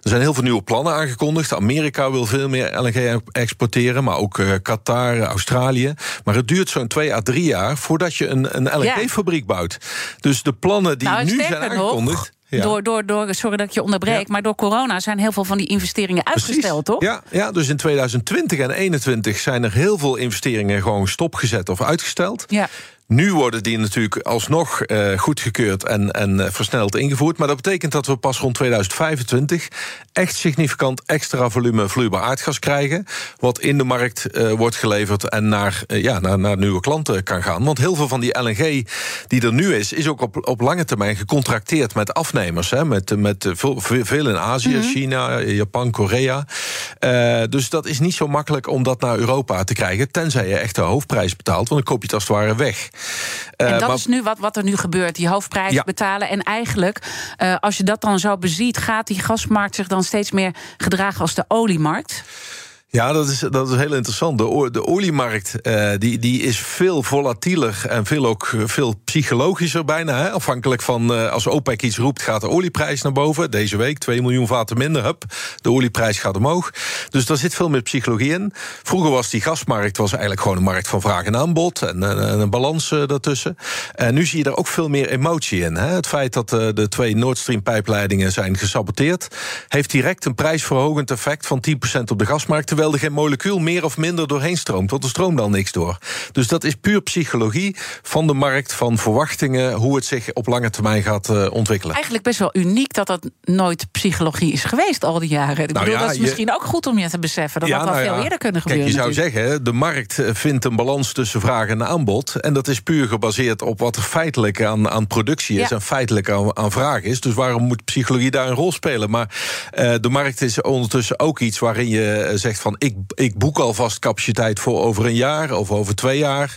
[SPEAKER 3] Er zijn heel veel nieuwe plannen aangekondigd. Amerika wil veel meer LNG exporteren, maar ook uh, Qatar, Australië. Maar het duurt zo'n twee à drie jaar voordat je een, een LNG-fabriek bouwt. Dus de plannen die
[SPEAKER 2] nou,
[SPEAKER 3] nu zijn aangekondigd.
[SPEAKER 2] Nog. Ja. Door, door, door, sorry dat ik je onderbreek, ja. maar door corona zijn heel veel van die investeringen uitgesteld, toch?
[SPEAKER 3] Ja, ja, dus in 2020 en 2021 zijn er heel veel investeringen gewoon stopgezet of uitgesteld.
[SPEAKER 2] Ja.
[SPEAKER 3] Nu worden die natuurlijk alsnog uh, goedgekeurd en, en uh, versneld ingevoerd. Maar dat betekent dat we pas rond 2025 echt significant extra volume vloeibaar aardgas krijgen. Wat in de markt uh, wordt geleverd en naar, ja, naar, naar nieuwe klanten kan gaan. Want heel veel van die LNG die er nu is, is ook op, op lange termijn gecontracteerd met afnemers. Hè, met, met veel, veel in Azië, mm -hmm. China, Japan, Korea. dus dat is niet zo makkelijk om dat naar Europa te krijgen. Tenzij je echt de hoofdprijs betaalt, want dan koop je het als het ware weg.
[SPEAKER 2] En dat maar, is nu wat, wat er nu gebeurt, die hoofdprijs ja. betalen. En eigenlijk, uh, als je dat dan zo beziet, gaat die gasmarkt zich dan steeds meer gedragen als de oliemarkt?
[SPEAKER 3] Ja, dat is, dat is heel interessant. De, oliemarkt uh, die, die is veel volatieler en veel, ook, veel psychologischer bijna. Hè? Afhankelijk van uh, als OPEC iets roept, gaat de olieprijs naar boven. Deze week 2 miljoen vaten minder. Hup, de olieprijs gaat omhoog. Dus daar zit veel meer psychologie in. Vroeger was die gasmarkt was eigenlijk gewoon een markt van vraag en aanbod. En, en, en een balans daartussen. En nu zie je er ook veel meer emotie in. Hè? Het feit dat de twee Nord Stream pijpleidingen zijn gesaboteerd... heeft direct een prijsverhogend effect van 10% op de gasmarkt terwijl er geen molecuul meer of minder doorheen stroomt. Want er stroomt dan niks door. Dus dat is puur psychologie van de markt, van verwachtingen, hoe het zich op lange termijn gaat uh, ontwikkelen.
[SPEAKER 2] Eigenlijk best wel uniek dat dat nooit psychologie is geweest al die jaren. Ik nou bedoel, ja, dat is je... misschien ook goed om je te beseffen. Dat ja, had nou veel ja. eerder kunnen gebeuren.
[SPEAKER 3] Kijk, je zou zeggen, de markt eh, vindt een balans tussen vraag en aanbod. En dat is puur gebaseerd op wat er feitelijk aan, aan productie is en feitelijk aan, aan vraag is. Dus waarom moet psychologie daar een rol spelen? Maar uh, de markt is ondertussen ook iets waarin je zegt van ik ik boek alvast capaciteit voor over een jaar of over twee jaar.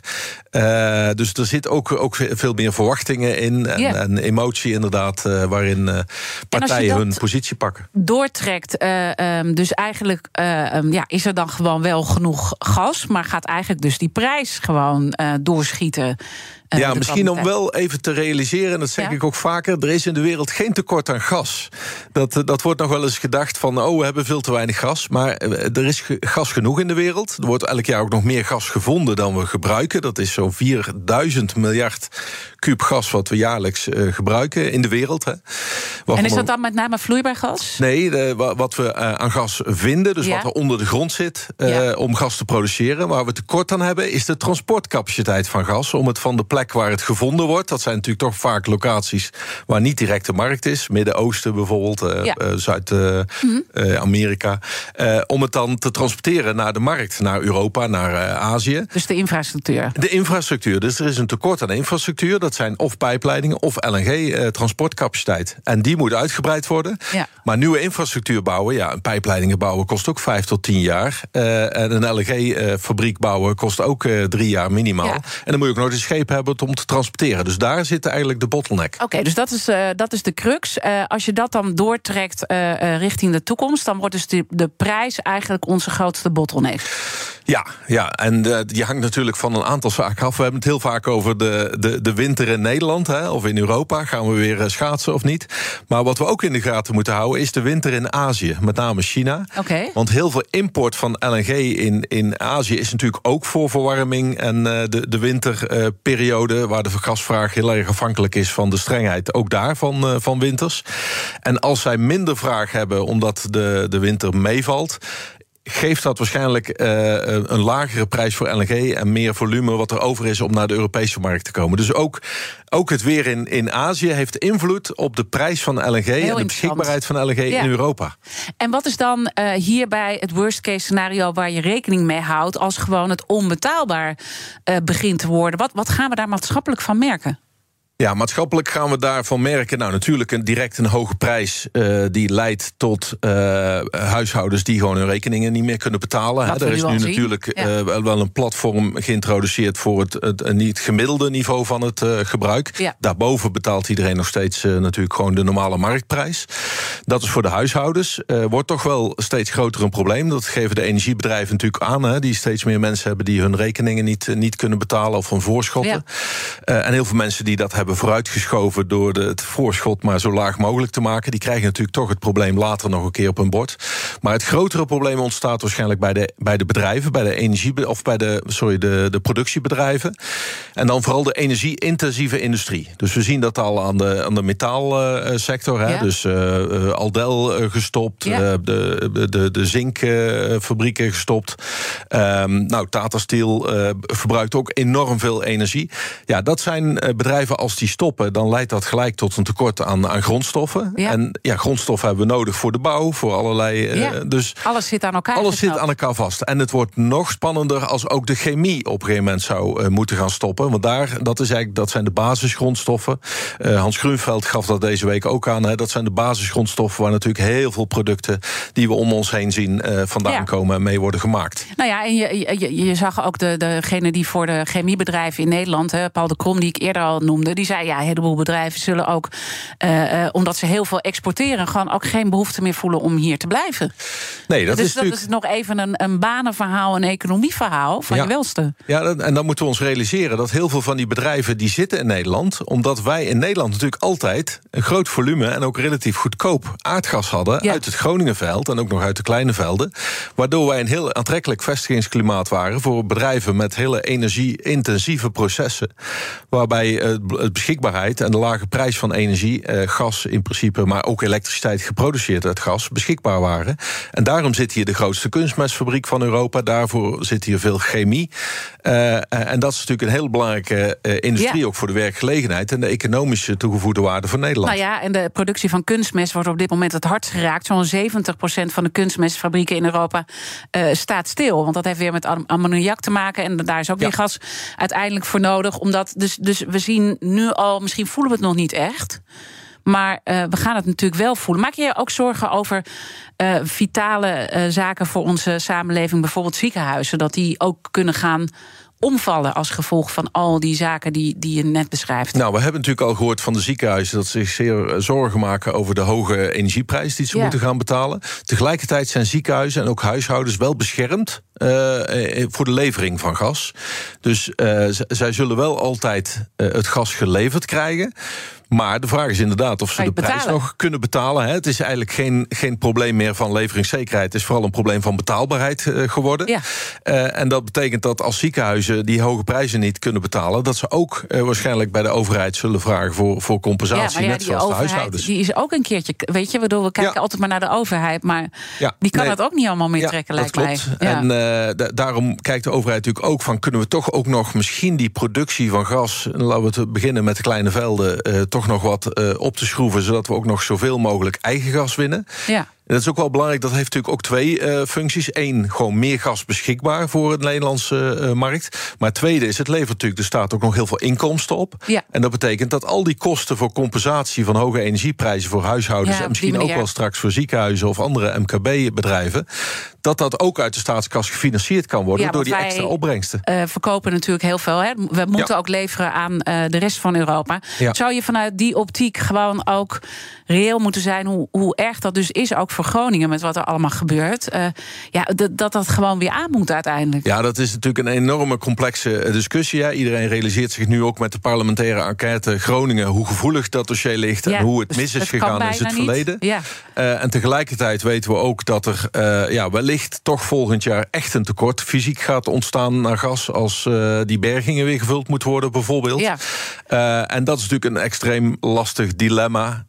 [SPEAKER 3] Uh, dus er zit ook, ook veel meer verwachtingen in en, en emotie inderdaad, uh, waarin uh, partijen hun positie pakken.
[SPEAKER 2] Doortrekt, eh, ehm, dus eigenlijk eh, ehm, ja, is er dan gewoon wel genoeg gas, maar gaat eigenlijk dus die prijs gewoon eh, doorschieten. eh,
[SPEAKER 3] ja, misschien om wel even te realiseren, en dat zeg
[SPEAKER 2] Ja.
[SPEAKER 3] ik ook vaker, er is in de wereld geen tekort aan gas. Dat, eh, dat wordt nog wel eens gedacht van, oh, we hebben veel te weinig gas. Maar eh, er is gas genoeg in de wereld. Er wordt elk jaar ook nog meer gas gevonden dan we gebruiken. Dat is zo'n 4000 miljard kuub gas wat we jaarlijks eh, gebruiken in de wereld. Hè.
[SPEAKER 2] En is dat dan met name vloeibaar gas?
[SPEAKER 3] Nee, de, wat we eh, aan gas vinden, dus
[SPEAKER 2] Ja.
[SPEAKER 3] wat er onder de grond zit eh,
[SPEAKER 2] Ja.
[SPEAKER 3] om gas te produceren. Waar we tekort aan hebben, is de transportcapaciteit van gas. Om het van de plek waar het gevonden wordt, dat zijn natuurlijk toch vaak locaties waar niet direct de markt is. Midden-Oosten bijvoorbeeld,
[SPEAKER 2] Ja. Mhm.
[SPEAKER 3] Zuid-Amerika. om het dan te transporteren naar de markt, naar Europa, naar Azië.
[SPEAKER 2] Dus de infrastructuur.
[SPEAKER 3] De infrastructuur. Dus er is een tekort aan infrastructuur. Dat zijn of pijpleidingen of LNG-transportcapaciteit. en die moet uitgebreid worden.
[SPEAKER 2] Ja.
[SPEAKER 3] Maar nieuwe infrastructuur bouwen, ja, pijpleidingen bouwen kost ook vijf tot tien jaar. Eh, en een LNG-fabriek bouwen kost ook eh, drie jaar minimaal.
[SPEAKER 2] Ja.
[SPEAKER 3] En dan moet je ook nog een scheep hebben om te transporteren. Dus daar zit eigenlijk de bottleneck.
[SPEAKER 2] Oké, dus dat is, eh, dat is de crux. Eh, als je dat dan doortrekt eh, eh, richting de toekomst, dan wordt dus de, de prijs eigenlijk onze grootste bottleneck.
[SPEAKER 3] Ja, ja, en eh, die hangt natuurlijk van een aantal zaken af. We hebben het heel vaak over de, de, de winter in Nederland hè, of in Europa. Gaan we weer eh, schaatsen of niet? Maar wat we ook in de gaten moeten houden is de winter in Azië, met name China. Want heel veel import van LNG in, in Azië is natuurlijk ook voor verwarming en eh, de, de winterperiode, waar de gasvraag heel erg afhankelijk is van de strengheid, ook daar van, eh, van winters. En als zij minder vraag hebben omdat de, de winter meevalt, geeft dat waarschijnlijk eh, een lagere prijs voor LNG en meer volume wat er over is om naar de Europese markt te komen. Dus ook, ook het weer in, in Azië heeft invloed op de prijs van LNG en de beschikbaarheid van LNG
[SPEAKER 2] Ja.
[SPEAKER 3] in Europa.
[SPEAKER 2] En wat is dan eh, hierbij het worst case scenario waar je rekening mee houdt als gewoon het onbetaalbaar eh, begint te worden? Wat, wat gaan we daar maatschappelijk van merken?
[SPEAKER 3] Ja, maatschappelijk gaan we daarvan merken. Nou, natuurlijk een, direct een hoge prijs uh, die leidt tot uh, huishoudens die gewoon hun rekeningen niet meer kunnen betalen. Hè. Er is nu natuurlijk ja. uh, wel een platform geïntroduceerd voor het, het niet gemiddelde niveau van het gebruik. Ja. Daarboven betaalt iedereen nog steeds natuurlijk gewoon de normale marktprijs. Dat is voor de huishoudens. wordt toch wel steeds groter een probleem. Dat geven de energiebedrijven natuurlijk aan. Hè, die steeds meer mensen hebben die hun rekeningen niet, niet kunnen betalen of van voorschotten. Ja. en heel veel mensen die dat hebben vooruitgeschoven door de, het voorschot maar zo laag mogelijk te maken. Die krijgen natuurlijk toch het probleem later nog een keer op hun bord. Maar het grotere probleem ontstaat waarschijnlijk bij de, bij de bedrijven, bij de energie of bij de, sorry, de, de productiebedrijven. En dan vooral de energie-intensieve industrie. Dus we zien dat al aan de, aan de metaalsector. Ja. Dus uh, Aldel uh, gestopt, ja. de, de, de zinkfabrieken gestopt. Um, nou, Tata Steel verbruikt ook enorm veel energie. Ja, dat zijn bedrijven als die stoppen, dan leidt dat gelijk tot een tekort aan, aan grondstoffen. Ja. En ja, grondstoffen hebben we nodig voor de bouw, voor allerlei.
[SPEAKER 2] Eh, dus
[SPEAKER 3] alles
[SPEAKER 2] zit aan elkaar.
[SPEAKER 3] Alles zit aan elkaar vast. En het wordt nog spannender als ook de chemie op een gegeven moment zou uh, moeten gaan stoppen. Want daar, dat, is eigenlijk, dat zijn de basisgrondstoffen. Uh, Hans Grunveld gaf dat deze week ook aan. Hè. Dat zijn de basisgrondstoffen waar natuurlijk heel veel producten die we om ons heen zien vandaan ja. komen en mee worden gemaakt.
[SPEAKER 2] Nou ja, en je, je, je zag ook de, degene die voor de chemiebedrijven in Nederland, hè, Paul de Krom, die ik eerder al noemde, die zei ja, een heleboel bedrijven zullen ook, uh, uh, omdat ze heel veel exporteren, gewoon ook geen behoefte meer voelen om hier te blijven.
[SPEAKER 3] Nee, dat
[SPEAKER 2] dus
[SPEAKER 3] is
[SPEAKER 2] dat
[SPEAKER 3] natuurlijk...
[SPEAKER 2] is nog even een, een banenverhaal, een economieverhaal van
[SPEAKER 3] ja.
[SPEAKER 2] je welste.
[SPEAKER 3] Ja, en dan moeten we ons realiseren dat heel veel van die bedrijven die zitten in Nederland, omdat wij in Nederland natuurlijk altijd een groot volume en ook relatief goedkoop aardgas hadden ja. uit het Groningenveld en ook nog uit de kleine velden, waardoor wij een heel aantrekkelijk vestigingsklimaat waren voor bedrijven met hele energie-intensieve processen, waarbij het beschikbaarheid en de lage prijs van energie, eh, gas in principe, maar ook elektriciteit geproduceerd uit gas, beschikbaar waren. En daarom zit hier de grootste kunstmestfabriek van Europa. Daarvoor zit hier veel chemie. Uh, en dat is natuurlijk een heel belangrijke uh, industrie, ja. ook voor de werkgelegenheid en de economische toegevoegde waarde voor Nederland.
[SPEAKER 2] Nou ja, en de productie van kunstmest wordt op dit moment het hardst geraakt. Zo'n 70% van de kunstmestfabrieken in Europa uh, staat stil. Want dat heeft weer met ammoniak te maken. En daar is ook ja. weer gas uiteindelijk voor nodig. Omdat dus, dus we zien nu al, misschien voelen we het nog niet echt. Maar uh, we gaan het natuurlijk wel voelen. Maak je je ook zorgen over uh, vitale uh, zaken voor onze samenleving, bijvoorbeeld ziekenhuizen, dat die ook kunnen gaan omvallen als gevolg van al die zaken die, die je net beschrijft?
[SPEAKER 3] Nou, we hebben natuurlijk al gehoord van de ziekenhuizen dat ze zich zeer zorgen maken over de hoge energieprijs die ze ja. moeten gaan betalen. Tegelijkertijd zijn ziekenhuizen en ook huishoudens wel beschermd uh, voor de levering van gas. Dus uh, zij zullen wel altijd het gas geleverd krijgen. Maar de vraag is inderdaad of ze de prijs betalen? nog kunnen betalen. Hè. Het is eigenlijk geen, geen probleem meer van leveringszekerheid. Het is vooral een probleem van betaalbaarheid uh, geworden.
[SPEAKER 2] Ja.
[SPEAKER 3] Uh, en dat betekent dat als ziekenhuizen die hoge prijzen niet kunnen betalen... dat ze ook uh, waarschijnlijk bij de overheid zullen vragen voor, voor compensatie.
[SPEAKER 2] Ja, ja,
[SPEAKER 3] net zoals de huishoudens.
[SPEAKER 2] Die is ook een keertje, weet je, waardoor we kijken altijd maar naar de overheid. Maar die kan
[SPEAKER 3] nee,
[SPEAKER 2] het ook niet allemaal meer trekken, lijkt
[SPEAKER 3] mij. En daarom kijkt de overheid natuurlijk ook van... kunnen we toch ook nog misschien die productie van gas... laten we beginnen met de kleine velden... toch nog wat uh, op te schroeven, zodat we ook nog zoveel mogelijk eigen gas winnen.
[SPEAKER 2] Ja.
[SPEAKER 3] Dat is ook wel belangrijk, dat heeft natuurlijk ook twee uh, functies. Eén, gewoon meer gas beschikbaar voor de Nederlandse uh, markt. Maar tweede is, het levert natuurlijk de staat ook nog heel veel inkomsten op.
[SPEAKER 2] Ja.
[SPEAKER 3] En dat betekent dat al die kosten voor compensatie van hoge energieprijzen voor huishoudens...
[SPEAKER 2] Ja,
[SPEAKER 3] en misschien ook wel straks voor ziekenhuizen of andere MKB-bedrijven... dat dat ook uit de staatskas gefinancierd kan worden
[SPEAKER 2] ja,
[SPEAKER 3] door die
[SPEAKER 2] wij,
[SPEAKER 3] extra opbrengsten.
[SPEAKER 2] Uh, verkopen natuurlijk heel veel. Hè? We moeten ook leveren aan de rest van Europa. Zou je vanuit die optiek gewoon ook reëel moeten zijn... hoe, hoe erg dat dus is, ook voor Groningen met wat er allemaal gebeurt. Uh, ja, dat dat gewoon weer aan moet uiteindelijk.
[SPEAKER 3] Ja, dat is natuurlijk een enorme complexe discussie. Ja. Iedereen realiseert zich nu ook met de parlementaire enquête Groningen hoe gevoelig dat dossier ligt ja, en hoe het
[SPEAKER 2] dus
[SPEAKER 3] mis is gegaan in het verleden.
[SPEAKER 2] Ja.
[SPEAKER 3] Uh, en tegelijkertijd weten we ook dat er uh, ja, wellicht toch volgend jaar echt een tekort fysiek gaat ontstaan naar gas als die bergingen weer gevuld moet worden, bijvoorbeeld.
[SPEAKER 2] Ja.
[SPEAKER 3] en dat is natuurlijk een extreem lastig dilemma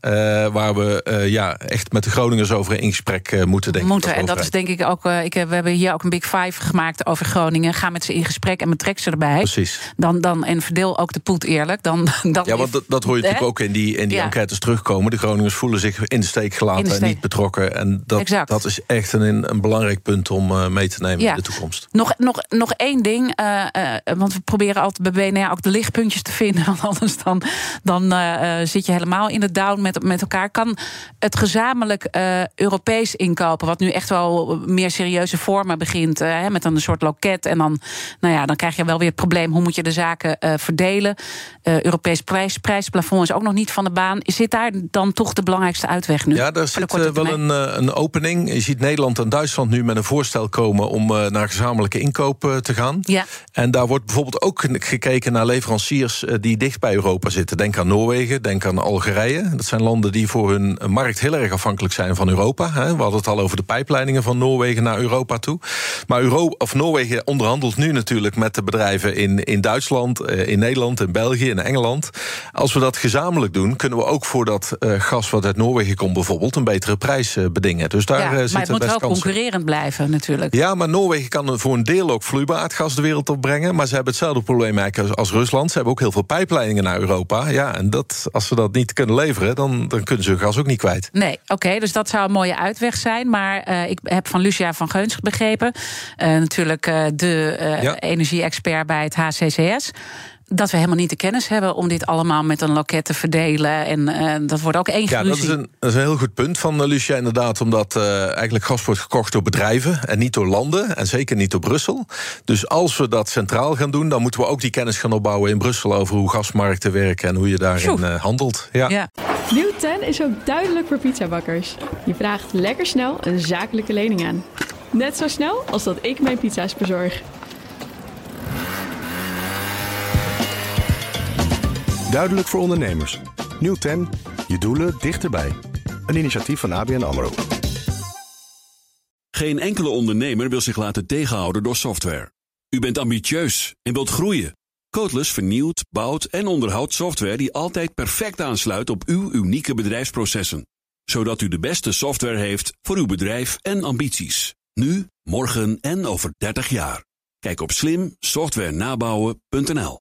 [SPEAKER 3] waar we ja, echt met de Groningers over in gesprek uh, moeten denken.
[SPEAKER 2] Moeten, en dat is denk ik ook. Uh, ik, we hebben hier ook een Big Five gemaakt over Groningen. Ga met ze in gesprek en betrek ze erbij.
[SPEAKER 3] Precies.
[SPEAKER 2] Dan, dan, en verdeel ook de poet eerlijk. Dan, dan
[SPEAKER 3] ja, want dat, dat hoor je natuurlijk ook in die, in die ja. enquêtes terugkomen. De Groningers voelen zich in de steek gelaten de steek. en niet betrokken. En dat, dat is echt een, een belangrijk punt om mee te nemen
[SPEAKER 2] ja.
[SPEAKER 3] in de toekomst.
[SPEAKER 2] Nog, nog, nog één ding. want we proberen altijd bij BNR ook de lichtpuntjes te vinden. Want anders dan, dan zit je helemaal in de down met, met elkaar. Kan het gezamenlijk uh, Europees inkopen, wat nu echt wel meer serieuze vormen begint, uh, met een soort loket. En dan, nou ja, dan krijg je wel weer het probleem: hoe moet je de zaken uh, verdelen? Europees prijs, prijsplafond is ook nog niet van de baan. Zit daar dan toch de belangrijkste uitweg nu?
[SPEAKER 3] Ja, daar zit wel een, een opening. Je ziet Nederland en Duitsland nu met een voorstel komen om naar gezamenlijke inkoop te gaan.
[SPEAKER 2] Ja.
[SPEAKER 3] En daar wordt bijvoorbeeld ook gekeken naar leveranciers die dicht bij Europa zitten. Denk aan Noorwegen, denk aan Algerije. Dat zijn landen die voor hun markt heel erg afhankelijk zijn van Europa. We hadden het al over de pijpleidingen van Noorwegen naar Europa toe. Maar Euro of Noorwegen onderhandelt nu natuurlijk met de bedrijven in, in Duitsland, eh, in Nederland, in België, in Engeland. Als we dat gezamenlijk doen, kunnen we ook voor dat uh, gas wat uit Noorwegen komt bijvoorbeeld een betere prijs uh, bedingen. Dus daar
[SPEAKER 2] ja,
[SPEAKER 3] zit
[SPEAKER 2] maar het moet wel
[SPEAKER 3] kansen.
[SPEAKER 2] concurrerend blijven natuurlijk.
[SPEAKER 3] Ja, maar Noorwegen kan voor een deel ook vloeibaar aardgas de wereld opbrengen. Maar ze hebben hetzelfde probleem eigenlijk als Rusland. Ze hebben ook heel veel pijpleidingen naar Europa. Ja, en dat, als ze dat niet kunnen leveren, dan, dan kunnen ze hun gas ook niet kwijt.
[SPEAKER 2] Nee, oké, okay, dus dat zou een mooie uitweg zijn. Maar uh, ik heb van Lucia van Geuns begrepen, uh, natuurlijk uh, de ja. energie-expert bij het HCCS dat we helemaal niet de kennis hebben om dit allemaal met een loket te verdelen. En uh, dat wordt ook één
[SPEAKER 3] Ja, dat is, een, dat is een heel goed punt van uh, Lucia, inderdaad. Omdat uh, eigenlijk gas wordt gekocht door bedrijven en niet door landen. En zeker niet door Brussel. Dus als we dat centraal gaan doen, dan moeten we ook die kennis gaan opbouwen in Brussel over hoe gasmarkten werken en hoe je daarin handelt. Ja.
[SPEAKER 4] ja. Nieuw 10 is ook duidelijk voor pizzabakkers. Je vraagt lekker snel een zakelijke lening aan. Net zo snel als dat ik mijn pizza's bezorg.
[SPEAKER 5] Duidelijk voor ondernemers. Nieuw 10. Je doelen dichterbij. Een initiatief van ABN AMRO.
[SPEAKER 6] Geen enkele ondernemer wil zich laten tegenhouden door software. U bent ambitieus en wilt groeien. Codeless vernieuwt, bouwt en onderhoudt software die altijd perfect aansluit op uw unieke bedrijfsprocessen. Zodat u de beste software heeft voor uw bedrijf en ambities. Nu, morgen en over 30 jaar. Kijk op slimsoftwarenabouwen.nl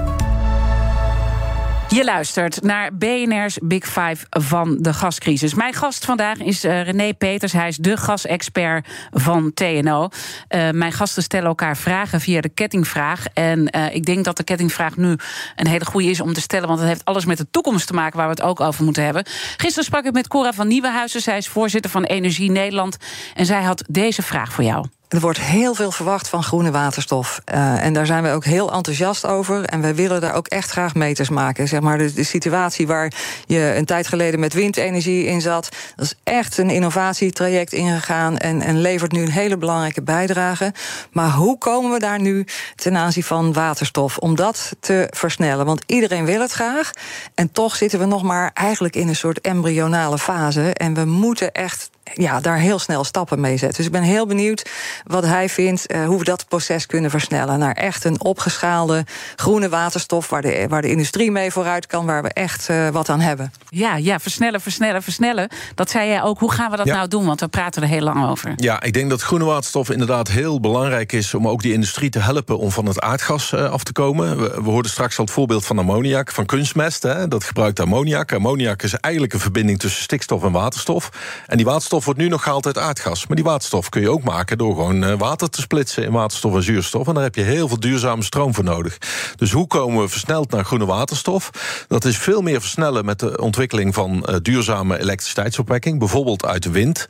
[SPEAKER 2] Je luistert naar BNR's Big Five van de gascrisis. Mijn gast vandaag is uh, René Peters. Hij is de gasexpert van TNO. Uh, mijn gasten stellen elkaar vragen via de kettingvraag. En uh, ik denk dat de kettingvraag nu een hele goede is om te stellen... want het heeft alles met de toekomst te maken waar we het ook over moeten hebben. Gisteren sprak ik met Cora van Nieuwenhuizen. Zij is voorzitter van Energie Nederland. En zij had deze vraag voor jou.
[SPEAKER 7] Er wordt heel veel verwacht van groene waterstof. Uh, en daar zijn we ook heel enthousiast over. En wij willen daar ook echt graag meters maken. Zeg maar de, de, situatie waar je een tijd geleden met windenergie in zat. Dat is echt een innovatietraject ingegaan. En, en levert nu een hele belangrijke bijdrage. Maar hoe komen we daar nu ten aanzien van waterstof? Om dat te versnellen. Want iedereen wil het graag. En toch zitten we nog maar eigenlijk in een soort embryonale fase. En we moeten echt ja, daar heel snel stappen mee zetten. Dus ik ben heel benieuwd wat hij vindt, uh, hoe we dat proces kunnen versnellen. Naar echt een opgeschaalde groene waterstof, waar de, waar de industrie mee vooruit kan, waar we echt uh, wat aan hebben.
[SPEAKER 2] Ja, ja, versnellen, versnellen, versnellen. Dat zei jij ook. Hoe gaan we dat ja. nou doen? Want we praten er heel lang over.
[SPEAKER 3] Ja, ik denk dat groene waterstof inderdaad heel belangrijk is om ook die industrie te helpen om van het aardgas uh, af te komen. We, we hoorden straks al het voorbeeld van ammoniak, van kunstmest. Hè, dat gebruikt ammoniak. Ammoniak is eigenlijk een verbinding tussen stikstof en waterstof. En die waterstof wordt nu nog gehaald uit aardgas. Maar die waterstof kun je ook maken door gewoon water te splitsen in waterstof en zuurstof. En daar heb je heel veel duurzame stroom voor nodig. Dus hoe komen we versneld naar groene waterstof? Dat is veel meer versnellen met de ontwikkeling van uh, duurzame elektriciteitsopwekking. Bijvoorbeeld uit de wind.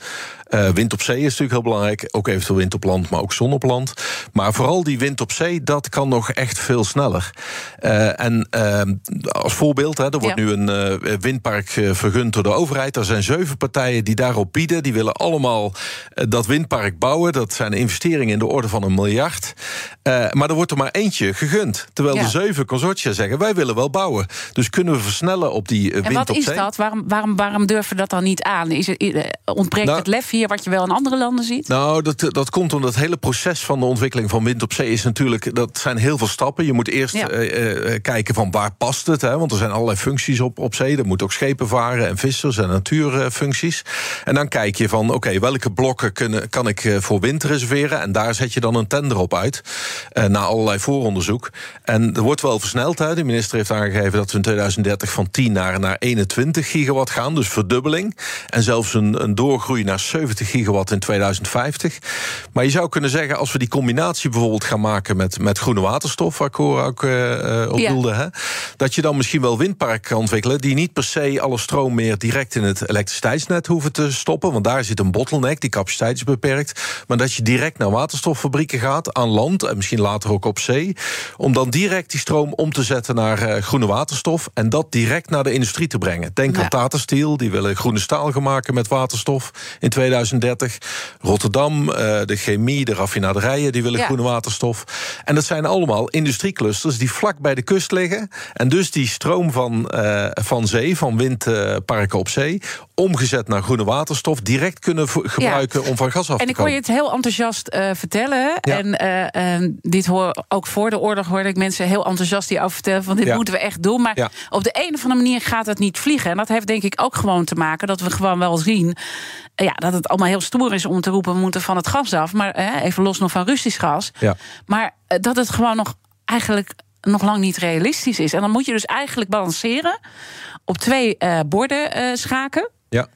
[SPEAKER 3] Uh, wind op zee is natuurlijk heel belangrijk. Ook eventueel wind op land, maar ook zon op land. Maar vooral die wind op zee, dat kan nog echt veel sneller. Uh, en uh, als voorbeeld, hè, er wordt ja. nu een windpark vergund door de overheid. Er zijn zeven partijen die daarop bieden. Die willen allemaal dat windpark bouwen. Dat zijn investeringen in de orde van een miljard. maar er wordt er maar eentje gegund. Terwijl ja. de zeven consortia zeggen, wij willen wel bouwen. Dus kunnen we versnellen op die wind op zee.
[SPEAKER 2] En wat is dat? Waarom, waarom, waarom durven we dat dan niet aan? Is het, ontbreekt nou, het lef hier? Hier wat je wel in andere landen ziet?
[SPEAKER 3] Nou, dat, dat komt omdat het hele proces van de ontwikkeling van wind op zee is natuurlijk. Dat zijn heel veel stappen. Je moet eerst
[SPEAKER 2] Ja.
[SPEAKER 3] eh, eh, kijken van waar past het. Hè? Want er zijn allerlei functies op, op zee. Er moeten ook schepen varen en vissers en natuurfuncties. En dan kijk je van oké, welke blokken kunnen, kan ik eh, voor wind reserveren? En daar zet je dan een tender op uit. eh, na allerlei vooronderzoek. En er wordt wel versneld. Hè? De minister heeft aangegeven dat we in 2030 van 10 naar, naar 21 gigawatt gaan. Dus verdubbeling. En zelfs een, een doorgroei naar 70 gigawatt in 2050. Maar je zou kunnen zeggen, als we die combinatie bijvoorbeeld gaan maken met, met groene waterstof, waar Cora ook eh, op
[SPEAKER 2] Ja.
[SPEAKER 3] doelde, hè, dat je dan misschien wel windparken kan ontwikkelen die niet per se alle stroom meer direct in het elektriciteitsnet hoeven te stoppen, want daar zit een bottleneck, die capaciteit is beperkt, maar dat je direct naar waterstoffabrieken gaat aan land en misschien later ook op zee, om dan direct die stroom om te zetten naar eh, groene waterstof en dat direct naar de industrie te brengen. Denk
[SPEAKER 2] Ja.
[SPEAKER 3] aan Tata Steel, die willen groene staal gaan maken met waterstof in 2030. Rotterdam, eh, de chemie, de raffinaderijen, die willen
[SPEAKER 2] Ja.
[SPEAKER 3] groene waterstof. En dat zijn allemaal industrieclusters die vlak bij de kust liggen. En dus die stroom van, eh, van zee, van windparken op zee, omgezet naar groene waterstof, direct kunnen gebruiken om van gas af
[SPEAKER 2] En
[SPEAKER 3] te
[SPEAKER 2] ik hoor je
[SPEAKER 3] komen.
[SPEAKER 2] het heel enthousiast eh, vertellen.
[SPEAKER 3] Ja.
[SPEAKER 2] En dit hoor ook voor de oorlog hoorde ik mensen heel enthousiast die over vertellen van dit
[SPEAKER 3] Ja.
[SPEAKER 2] moeten we echt doen. Maar op de een of andere manier gaat het niet vliegen. En dat heeft denk ik ook gewoon te maken dat we gewoon wel zien ja, dat het allemaal heel stoer is om te roepen we moeten van het gas af. Maar eh, even los nog van Russisch gas.
[SPEAKER 3] Ja.
[SPEAKER 2] Maar eh, dat het gewoon nog eigenlijk nog lang niet realistisch is. En dan moet je dus eigenlijk balanceren op twee eh, borden eh, schaken.
[SPEAKER 3] Ja.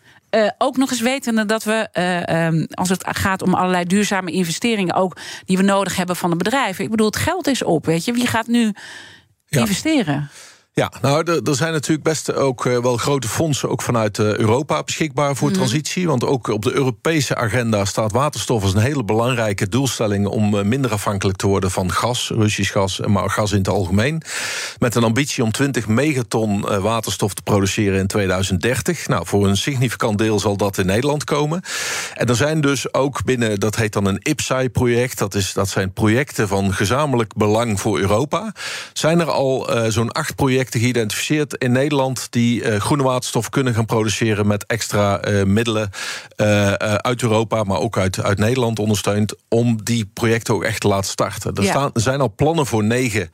[SPEAKER 2] Ook nog eens wetende dat we, eh, ehm, als het gaat om allerlei duurzame investeringen, ook die we nodig hebben van de bedrijven. Ik bedoel, het geld is op, weet je. Wie gaat nu
[SPEAKER 3] Ja.
[SPEAKER 2] investeren?
[SPEAKER 3] Ja, nou, er- er zijn natuurlijk best ook eh, wel grote fondsen, ook vanuit eh, Europa, beschikbaar voor
[SPEAKER 2] Mhm.
[SPEAKER 3] transitie. Want ook op de Europese agenda staat waterstof als een hele belangrijke doelstelling om eh, minder afhankelijk te worden van gas, Russisch gas, maar gas in het algemeen. Met een ambitie om 20 megaton waterstof te produceren in 2030. Nou, voor een significant deel zal dat in Nederland komen. En er zijn dus ook binnen, dat heet dan een IPSAI-project, dat, is, dat zijn projecten van gezamenlijk belang voor Europa. Zijn er al zo'n acht projecten geïdentificeerd in Nederland die eh, groene waterstof kunnen gaan produceren met extra eh, middelen eh, uit Europa, maar ook uit, uit Nederland ondersteund, om die projecten ook echt te laten starten. Er,
[SPEAKER 2] Ja.
[SPEAKER 3] staan, er zijn al plannen voor 9 eh,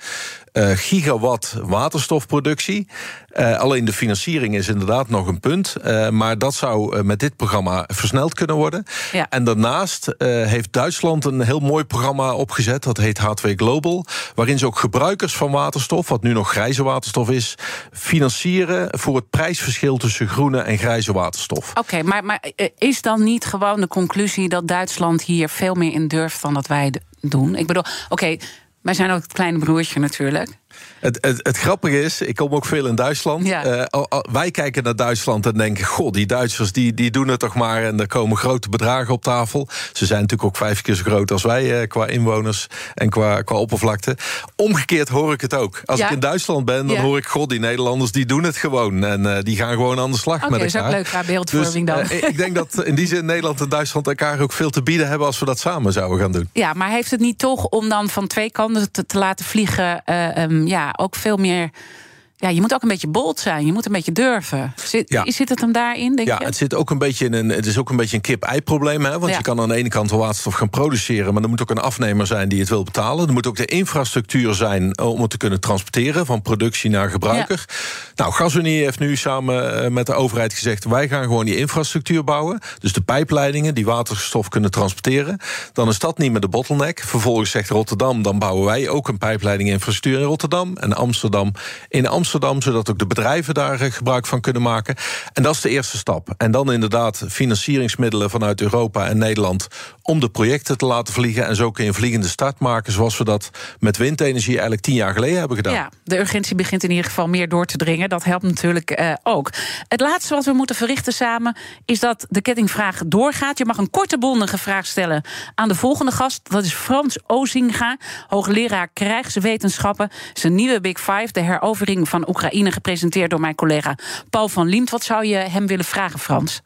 [SPEAKER 3] gigawatt waterstofproductie. Eh, alleen de financiering is inderdaad nog een punt. Eh, maar dat zou eh, met dit programma versneld kunnen worden.
[SPEAKER 2] Ja.
[SPEAKER 3] En daarnaast eh, heeft Duitsland een heel mooi programma opgezet. Dat heet H2 Global. Waarin ze ook gebruikers van waterstof, wat nu nog grijze waterstof is, financieren voor het prijsverschil tussen groene en grijze waterstof.
[SPEAKER 2] Oké, maar, maar eh, is dan niet gewoon de conclusie dat Duitsland hier veel meer in durft dan dat wij doen? Ik bedoel, oké, wij zijn ook het kleine broertje natuurlijk.
[SPEAKER 3] Het, het, het grappige is, ik kom ook veel in Duitsland.
[SPEAKER 2] Ja.
[SPEAKER 3] Eh, wij kijken naar Duitsland en denken: Goh, die Duitsers die, die doen het toch maar. En er komen grote bedragen op tafel. Ze zijn natuurlijk ook vijf keer zo groot als wij eh, qua inwoners en qua, qua oppervlakte. Omgekeerd hoor ik het ook. Als
[SPEAKER 2] Ja.
[SPEAKER 3] ik in Duitsland ben, dan
[SPEAKER 2] Ja.
[SPEAKER 3] hoor ik: God, die Nederlanders die doen het gewoon. En eh, die gaan gewoon aan de slag met
[SPEAKER 2] dat is
[SPEAKER 3] elkaar.
[SPEAKER 2] ook leuk qua beeldvorming
[SPEAKER 3] dus,
[SPEAKER 2] dan.
[SPEAKER 3] ik denk dat in die zin Nederland en Duitsland elkaar ook veel te bieden hebben als we dat samen zouden gaan doen.
[SPEAKER 2] Ja, maar heeft het niet toch om dan van twee kanten te, te laten vliegen, eh, ehm, ja, ook veel meer. Ja, je moet ook een beetje bold zijn. Je moet een beetje durven. Zit,
[SPEAKER 3] Ja.
[SPEAKER 2] zit het hem daarin, denk
[SPEAKER 3] Ja,
[SPEAKER 2] je?
[SPEAKER 3] het zit ook een beetje in een. Het is ook een beetje een kip-ei-probleem. Hè? Want
[SPEAKER 2] Ja.
[SPEAKER 3] je kan aan de ene kant waterstof gaan produceren, maar er moet ook een afnemer zijn die het wil betalen. Er moet ook de infrastructuur zijn eh, om het te kunnen transporteren van productie naar gebruiker. Nou, GasUnie heeft nu samen eh, met de overheid gezegd: wij gaan gewoon die infrastructuur bouwen. Dus de pijpleidingen die waterstof kunnen transporteren. Dan is dat niet meer de bottleneck. Vervolgens zegt Rotterdam: dan bouwen wij ook een pijpleidinginfrastructuur in Rotterdam en Amsterdam in Amsterdam, zodat ook de bedrijven daar eh, gebruik van kunnen maken. En dat is de eerste stap. En dan inderdaad financieringsmiddelen vanuit Europa en Nederland om de projecten te laten vliegen. En zo kun je een vliegende start maken, zoals we dat met windenergie eigenlijk tien jaar geleden hebben gedaan.
[SPEAKER 2] Ja, de urgentie begint in ieder geval meer door te dringen. Dat helpt natuurlijk eh, ook. Het laatste wat we moeten verrichten samen is dat de kettingvraag doorgaat. Je mag een korte bondige vraag stellen aan de volgende gast. Dat is Frans Ozinga, hoogleraar krijgswetenschappen. Zijn nieuwe Big Five, de herovering van Oekraïne, gepresenteerd door mijn collega Paul van Liemt. Wat zou je hem willen vragen, Frans?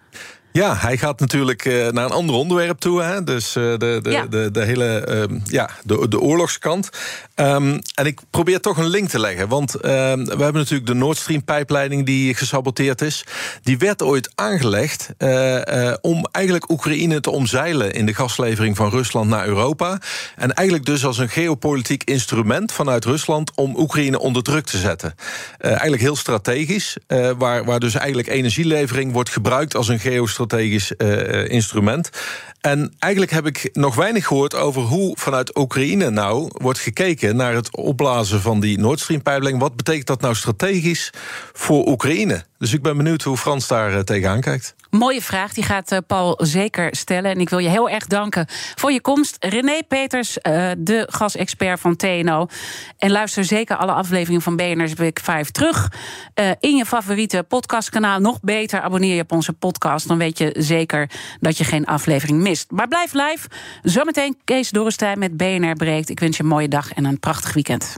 [SPEAKER 3] Ja, hij gaat natuurlijk eh, naar een ander onderwerp toe. Hè? Dus eh, de, de,
[SPEAKER 2] Ja.
[SPEAKER 3] de, de hele ehm, ja, de, de oorlogskant. Um, en ik probeer toch een link te leggen. Want uh, we hebben natuurlijk de Nord Stream-pijpleiding die gesaboteerd is. Die werd ooit aangelegd uh, uh, om eigenlijk Oekraïne te omzeilen in de gaslevering van Rusland naar Europa. En eigenlijk dus als een geopolitiek instrument vanuit Rusland om Oekraïne onder druk te zetten. eigenlijk heel strategisch, waar, waar dus eigenlijk energielevering wordt gebruikt als een geostrategisch instrument. En eigenlijk heb ik nog weinig gehoord over hoe vanuit Oekraïne nou wordt gekeken naar het opblazen van die Nord Stream-pijpleiding. Wat betekent dat nou strategisch voor Oekraïne? Dus ik ben benieuwd hoe Frans daar uh, tegenaan kijkt.
[SPEAKER 2] Mooie vraag, die gaat uh, Paul zeker stellen. En ik wil je heel erg danken voor je komst. René Peters, uh, de gasexpert van TNO. En luister zeker alle afleveringen van BNR's Big 5 terug. in je favoriete podcastkanaal. Nog beter, abonneer je op onze podcast. Dan weet je zeker dat je geen aflevering mist. Maar blijf live. Zometeen Kees Dorrestein met BNR Breekt. Ik wens je een mooie dag en een prachtig weekend.